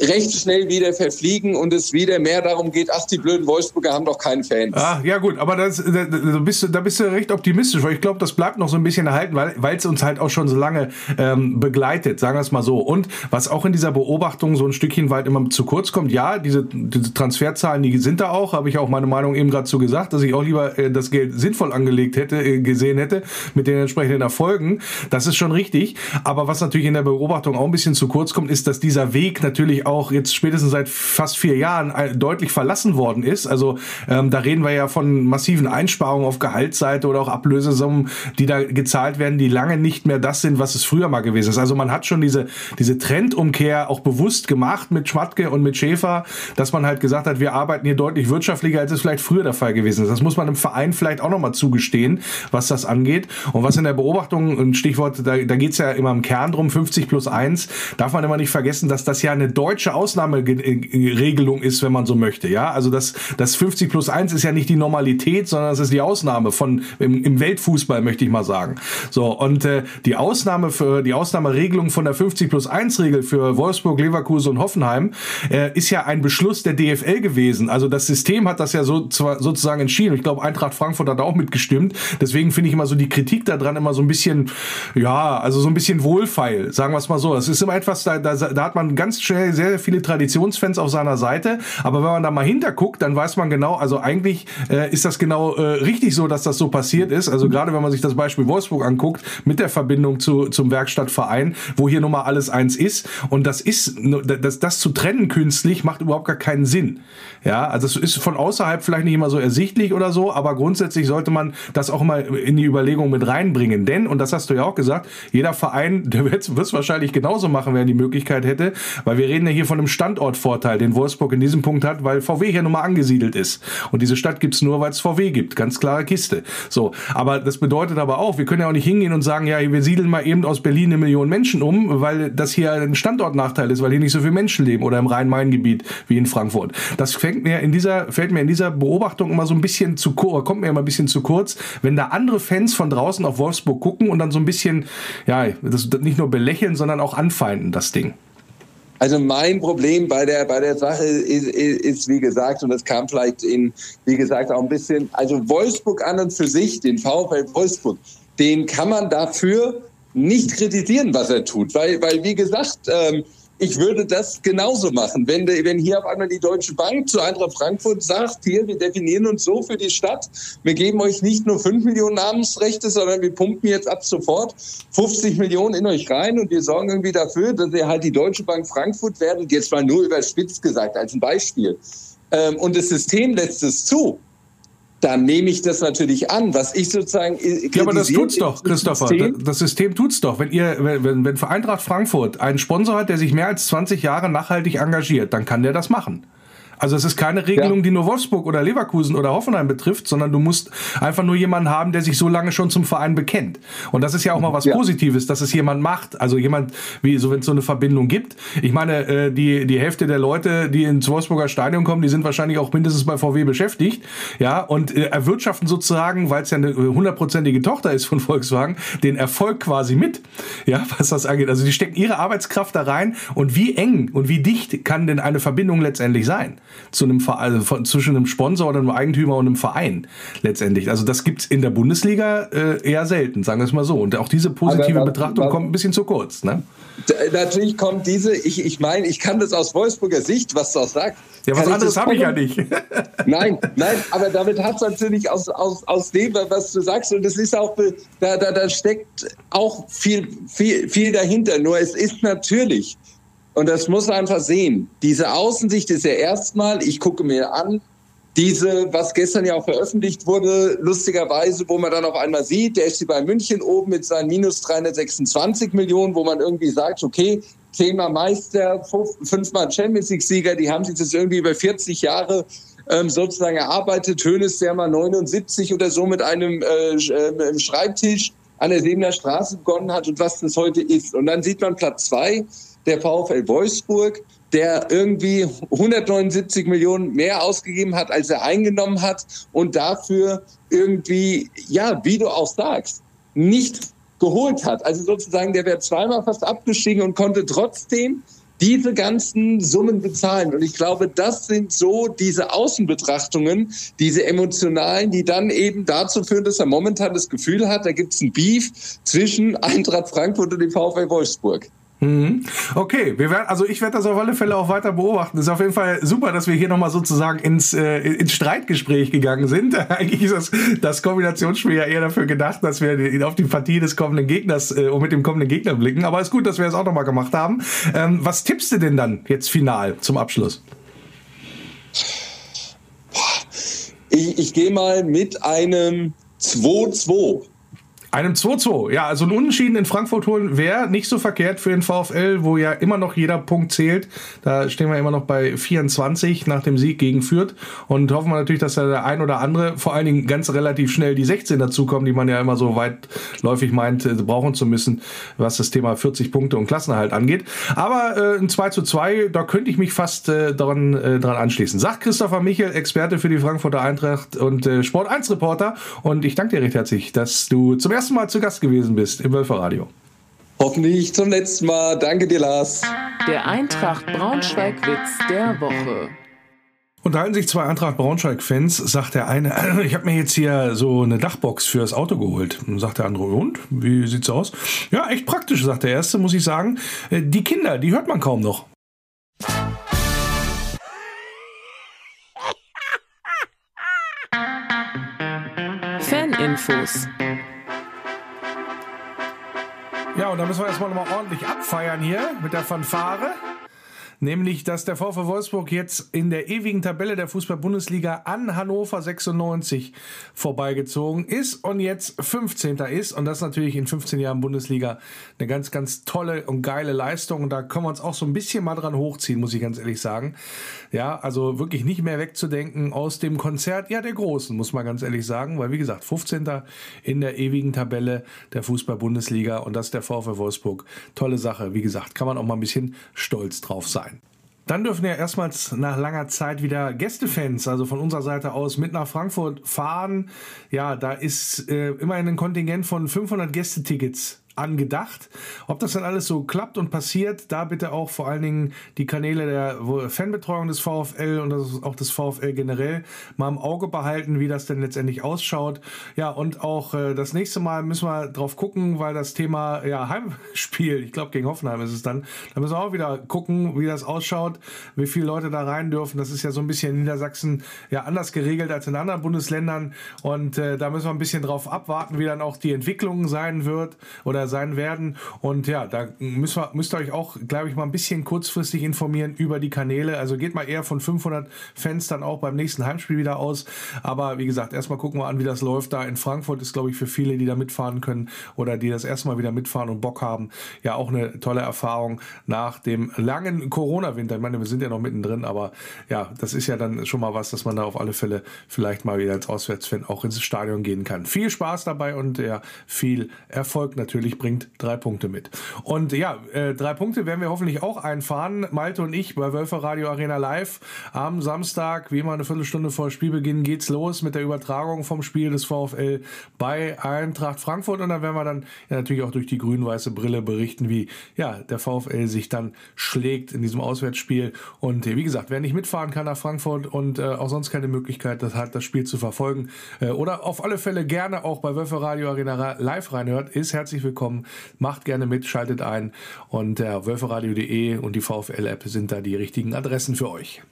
recht schnell wieder verfliegen und es wieder mehr darum geht, ach, die blöden Wolfsburger haben doch keinen Fans. Ah, ja gut, aber das, da, da, bist du, da bist du recht optimistisch, weil ich glaube, das bleibt noch so ein bisschen erhalten, weil es uns halt auch schon so lange ähm, begleitet, sagen wir es mal so. Und was auch in dieser Beobachtung so ein Stückchen weit immer zu kurz kommt, ja, diese, diese Transferzahlen, die sind da auch, habe ich auch meine Meinung eben gerade zu gesagt, dass ich auch lieber äh, das Geld sinnvoll angelegt hätte, äh, gesehen hätte, mit den entsprechenden Erfolgen. Das ist schon richtig. Aber was natürlich in der Beobachtung auch ein bisschen zu kurz kommt, ist, dass dieser Weg natürlich auch jetzt spätestens seit fast vier Jahren äh, deutlich verlassen worden ist. Also ähm, da reden wir ja von massiven Einsparungen auf Gehaltsseite oder auch Ablösesummen, die da gezahlt werden, die lange nicht mehr das sind, was es früher mal gewesen ist. Also man hat schon diese, diese Trendumkehr auch bewusst gemacht mit Schmatke und mit Schäfer, dass man halt gesagt hat, wir arbeiten hier deutlich wirtschaftlicher, als es vielleicht früher der Fall gewesen ist. Das muss man im Verein vielleicht auch nochmal zugestehen, was das angeht. Und was in der Beobachtung, ein Stichwort, da, da geht es ja immer im Kern drum, 50 plus 1, darf man immer nicht vergessen, dass das ja eine deutsche deutsche Ausnahmeregelung ist, wenn man so möchte. Ja, also das, das 50 plus 1 ist ja nicht die Normalität, sondern es ist die Ausnahme von im, im Weltfußball, möchte ich mal sagen. So, und äh, die Ausnahme für die Ausnahmeregelung von der 50 plus 1 Regel für Wolfsburg, Leverkusen und Hoffenheim äh, ist ja ein Beschluss der DFL gewesen. Also das System hat das ja so zwar sozusagen entschieden. Ich glaube, Eintracht Frankfurt hat auch mitgestimmt. Deswegen finde ich immer so die Kritik daran immer so ein bisschen, ja, also so ein bisschen wohlfeil, sagen wir es mal so. Es ist immer etwas, da, da, da hat man ganz schnell sehr sehr viele Traditionsfans auf seiner Seite. Aber wenn man da mal hinterguckt, dann weiß man genau, also eigentlich äh, ist das genau äh, richtig so, dass das so passiert ist. Also gerade wenn man sich das Beispiel Wolfsburg anguckt, mit der Verbindung zu, zum Werkstattverein, wo hier nun mal alles eins ist. Und das ist, das, das zu trennen künstlich macht überhaupt gar keinen Sinn. Ja, also es ist von außerhalb vielleicht nicht immer so ersichtlich oder so, aber grundsätzlich sollte man das auch mal in die Überlegung mit reinbringen. Denn, und das hast du ja auch gesagt, jeder Verein, der wird es wahrscheinlich genauso machen, wenn er die Möglichkeit hätte, weil wir reden ja hier von einem Standortvorteil, den Wolfsburg in diesem Punkt hat, weil VW hier nun mal angesiedelt ist. Und diese Stadt gibt's nur, weil es VW gibt. Ganz klare Kiste. So, aber das bedeutet aber auch, wir können ja auch nicht hingehen und sagen, ja, wir siedeln mal eben aus Berlin eine Million Menschen um, weil das hier ein Standortnachteil ist, weil hier nicht so viele Menschen leben oder im Rhein-Main-Gebiet wie in Frankfurt. Das fängt mir in dieser, fällt mir in dieser Beobachtung immer so ein bisschen zu kurz, kommt mir immer ein bisschen zu kurz, wenn da andere Fans von draußen auf Wolfsburg gucken und dann so ein bisschen, ja, das nicht nur belächeln, sondern auch anfeinden, das Ding. Also mein Problem bei der, bei der Sache ist, ist, ist, wie gesagt, und das kam vielleicht in, wie gesagt, auch ein bisschen, also Wolfsburg an und für sich, den VfL Wolfsburg, den kann man dafür nicht kritisieren, was er tut. Weil, weil wie gesagt, ähm, ich würde das genauso machen. Wenn, wenn hier auf einmal die Deutsche Bank zu Eintracht Frankfurt sagt, hier, wir definieren uns so für die Stadt, wir geben euch nicht nur 5 Millionen Namensrechte, sondern wir pumpen jetzt ab sofort 50 Millionen in euch rein und wir sorgen irgendwie dafür, dass ihr halt die Deutsche Bank Frankfurt werdet, jetzt mal nur überspitzt gesagt, als ein Beispiel. Ähm, und das System lässt es zu dann nehme ich das natürlich an. Was ich sozusagen. Ja, aber das tut's doch, Christopher. System. Das System tut's doch. Wenn ihr, wenn, wenn für Eintracht Frankfurt einen Sponsor hat, der sich mehr als 20 Jahre nachhaltig engagiert, dann kann der das machen. Also es ist keine Regelung, ja. die nur Wolfsburg oder Leverkusen oder Hoffenheim betrifft, sondern du musst einfach nur jemanden haben, der sich so lange schon zum Verein bekennt. Und das ist ja auch mal was ja. Positives, dass es jemand macht. Also jemand, wie so wenn es so eine Verbindung gibt. Ich meine, äh, die die Hälfte der Leute, die ins Wolfsburger Stadion kommen, die sind wahrscheinlich auch mindestens bei VW beschäftigt, ja, und äh, erwirtschaften sozusagen, weil es ja eine hundertprozentige Tochter ist von Volkswagen, den Erfolg quasi mit, ja, was das angeht. Also die stecken ihre Arbeitskraft da rein und wie eng und wie dicht kann denn eine Verbindung letztendlich sein zu einem also von, zwischen einem Sponsor oder einem Eigentümer und einem Verein letztendlich. Also das gibt's in der Bundesliga äh, eher selten, sagen wir es mal so. Und auch diese positive Aber, Betrachtung kommt ein bisschen zu kurz, ne? Natürlich kommt diese, ich, ich meine, ich kann das aus Wolfsburger Sicht, was du auch sagst. Ja, was anderes habe ich ja nicht. nein, nein, aber damit hat es natürlich aus, aus, aus dem, was du sagst, und das ist auch, da, da, da steckt auch viel, viel, viel dahinter. Nur es ist natürlich, und das muss man einfach sehen, diese Außensicht ist ja erstmal, ich gucke mir an, diese, was gestern ja auch veröffentlicht wurde, lustigerweise, wo man dann auf einmal sieht, der ist bei München oben mit seinen minus 326 Millionen, wo man irgendwie sagt, okay, zehnmal Meister, fünfmal Champions League-Sieger, die haben sich das irgendwie über 40 Jahre ähm, sozusagen erarbeitet. Hönes, der mal 79 oder so mit einem äh, äh, Schreibtisch an der Sebener Straße begonnen hat und was das heute ist. Und dann sieht man Platz zwei, der VfL Wolfsburg, der irgendwie 179 Millionen mehr ausgegeben hat, als er eingenommen hat und dafür irgendwie, ja, wie du auch sagst, nicht geholt hat. Also sozusagen, der wäre zweimal fast abgestiegen und konnte trotzdem diese ganzen Summen bezahlen. Und ich glaube, das sind so diese Außenbetrachtungen, diese emotionalen, die dann eben dazu führen, dass er momentan das Gefühl hat, da gibt es ein Beef zwischen Eintracht Frankfurt und dem VfL Wolfsburg. Mhm. Okay, wir werden, also ich werde das auf alle Fälle auch weiter beobachten. ist auf jeden Fall super, dass wir hier nochmal sozusagen ins, äh, ins Streitgespräch gegangen sind. Eigentlich ist das, das Kombinationsspiel ja eher dafür gedacht, dass wir auf die Partie des kommenden Gegners äh, und mit dem kommenden Gegner blicken. Aber ist gut, dass wir das auch nochmal gemacht haben. Ähm, was tippst du denn dann jetzt final zum Abschluss? Ich, ich gehe mal mit einem 2-2. Einem 2-2. Ja, also ein Unentschieden in Frankfurt holen wäre nicht so verkehrt für den VfL, wo ja immer noch jeder Punkt zählt. Da stehen wir immer noch bei 24 nach dem Sieg gegen Fürth und hoffen wir natürlich, dass da der ein oder andere, vor allen Dingen ganz relativ schnell die 16 dazukommen, die man ja immer so weitläufig meint, äh, brauchen zu müssen, was das Thema 40 Punkte und Klassenerhalt angeht. Aber äh, ein 2 2, da könnte ich mich fast äh, dran, äh, dran anschließen. Sagt Christopher Michel, Experte für die Frankfurter Eintracht und äh, Sport 1 Reporter. Und ich danke dir recht herzlich, dass du zum ersten ersten Mal zu Gast gewesen bist im Wölferradio. Hoffentlich zum letzten Mal. Danke dir, Lars. Der Eintracht Braunschweig-Witz der Woche. Unterhalten sich zwei Eintracht Braunschweig-Fans, sagt der eine, ich habe mir jetzt hier so eine Dachbox fürs Auto geholt. Und sagt der andere, und? Wie sieht's aus? Ja, echt praktisch, sagt der erste, muss ich sagen. Äh, die Kinder, die hört man kaum noch. Faninfos. Ja, und da müssen wir erstmal nochmal ordentlich abfeiern hier mit der Fanfare nämlich dass der VfW Wolfsburg jetzt in der ewigen Tabelle der Fußball-Bundesliga an Hannover 96 vorbeigezogen ist und jetzt 15. ist und das natürlich in 15 Jahren Bundesliga eine ganz, ganz tolle und geile Leistung und da können wir uns auch so ein bisschen mal dran hochziehen, muss ich ganz ehrlich sagen. Ja, also wirklich nicht mehr wegzudenken aus dem Konzert, ja, der Großen, muss man ganz ehrlich sagen, weil wie gesagt, 15. in der ewigen Tabelle der Fußball-Bundesliga und das ist der VfW Wolfsburg. Tolle Sache, wie gesagt, kann man auch mal ein bisschen stolz drauf sein. Dann dürfen ja erstmals nach langer Zeit wieder Gästefans, also von unserer Seite aus, mit nach Frankfurt fahren. Ja, da ist äh, immerhin ein Kontingent von 500 Gästetickets angedacht. Ob das dann alles so klappt und passiert, da bitte auch vor allen Dingen die Kanäle der Fanbetreuung des VfL und auch des VfL generell mal im Auge behalten, wie das denn letztendlich ausschaut. Ja, und auch äh, das nächste Mal müssen wir drauf gucken, weil das Thema ja, Heimspiel, ich glaube gegen Hoffenheim ist es dann, da müssen wir auch wieder gucken, wie das ausschaut, wie viele Leute da rein dürfen. Das ist ja so ein bisschen in Niedersachsen ja anders geregelt als in anderen Bundesländern und äh, da müssen wir ein bisschen drauf abwarten, wie dann auch die Entwicklung sein wird oder wieder sein werden. Und ja, da müsst ihr, müsst ihr euch auch, glaube ich, mal ein bisschen kurzfristig informieren über die Kanäle. Also geht mal eher von 500 Fans dann auch beim nächsten Heimspiel wieder aus. Aber wie gesagt, erstmal gucken wir an, wie das läuft. Da in Frankfurt ist, glaube ich, für viele, die da mitfahren können oder die das erstmal wieder mitfahren und Bock haben, ja auch eine tolle Erfahrung nach dem langen Corona-Winter. Ich meine, wir sind ja noch mittendrin, aber ja, das ist ja dann schon mal was, dass man da auf alle Fälle vielleicht mal wieder als Auswärtsfan auch ins Stadion gehen kann. Viel Spaß dabei und ja, viel Erfolg natürlich bringt drei Punkte mit. Und ja, äh, drei Punkte werden wir hoffentlich auch einfahren. Malte und ich bei Wölfer Radio Arena Live am Samstag, wie immer eine Viertelstunde vor Spielbeginn, geht's los mit der Übertragung vom Spiel des VfL bei Eintracht Frankfurt und dann werden wir dann ja, natürlich auch durch die grün-weiße Brille berichten, wie ja der VfL sich dann schlägt in diesem Auswärtsspiel. Und wie gesagt, wer nicht mitfahren kann nach Frankfurt und äh, auch sonst keine Möglichkeit das hat, das Spiel zu verfolgen äh, oder auf alle Fälle gerne auch bei Wölfer Radio Arena live reinhört, ist herzlich willkommen. Macht gerne mit, schaltet ein und äh, wölferadio.de und die VfL-App sind da die richtigen Adressen für euch.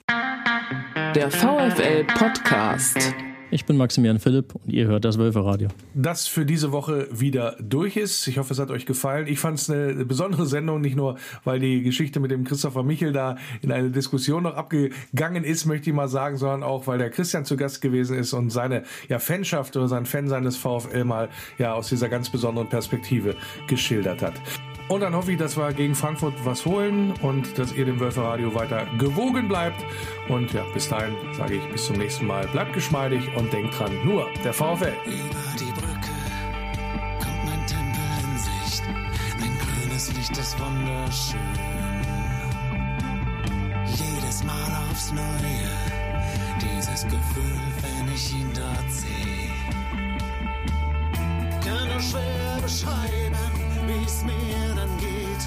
Der VfL Podcast. Ich bin Maximilian Philipp und ihr hört das Wölferadio. Das für diese Woche wieder durch ist. Ich hoffe, es hat euch gefallen. Ich fand es eine besondere Sendung, nicht nur, weil die Geschichte mit dem Christopher Michel da in eine Diskussion noch abgegangen ist, möchte ich mal sagen, sondern auch, weil der Christian zu Gast gewesen ist und seine ja, Fanschaft oder sein Fan seines VfL mal ja aus dieser ganz besonderen Perspektive geschildert hat. Und dann hoffe ich, dass wir gegen Frankfurt was holen und dass ihr dem Wölferradio weiter gewogen bleibt. Und ja, bis dahin sage ich bis zum nächsten Mal. Bleibt geschmeidig und denkt dran, nur der VfL. Über die Brücke kommt mein Tempel in Sicht. Ein grünes Licht ist wunderschön. Jedes Mal aufs Neue, dieses Gefühl, wenn ich ihn dort sehe. Kann nur schwer beschreiben, wie es mir dann geht.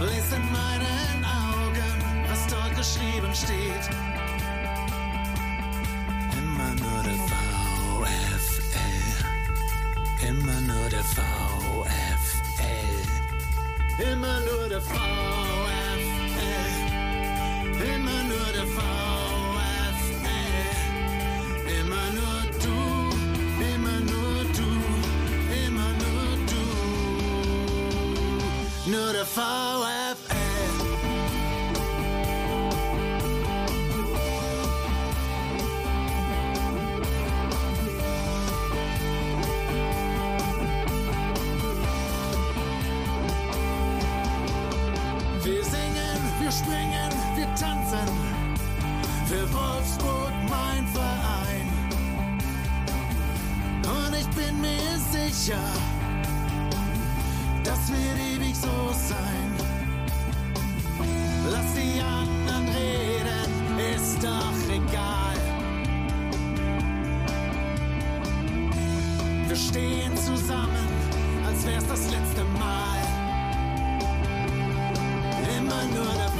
Lies in meinen Augen, geschrieben steht. Immer nur der VfL. Immer nur der VfL. Immer nur der VfL. Immer nur der VfL. Immer nur du. Immer nur du. Immer nur du. Nur der VfL. Tanzen. Für Wolfsburg mein Verein. Und ich bin mir sicher, das wird ewig so sein. Lass die anderen reden, ist doch egal. Wir stehen zusammen, als wär's das letzte Mal. Immer nur der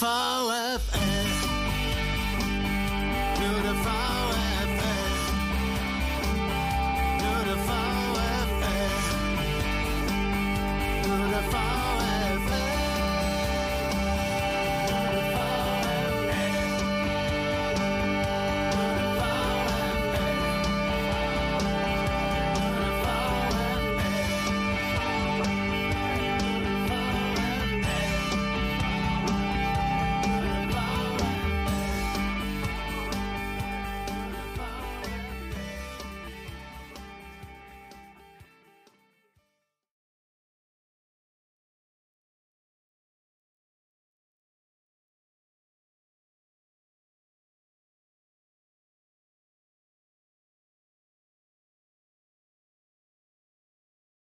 Nur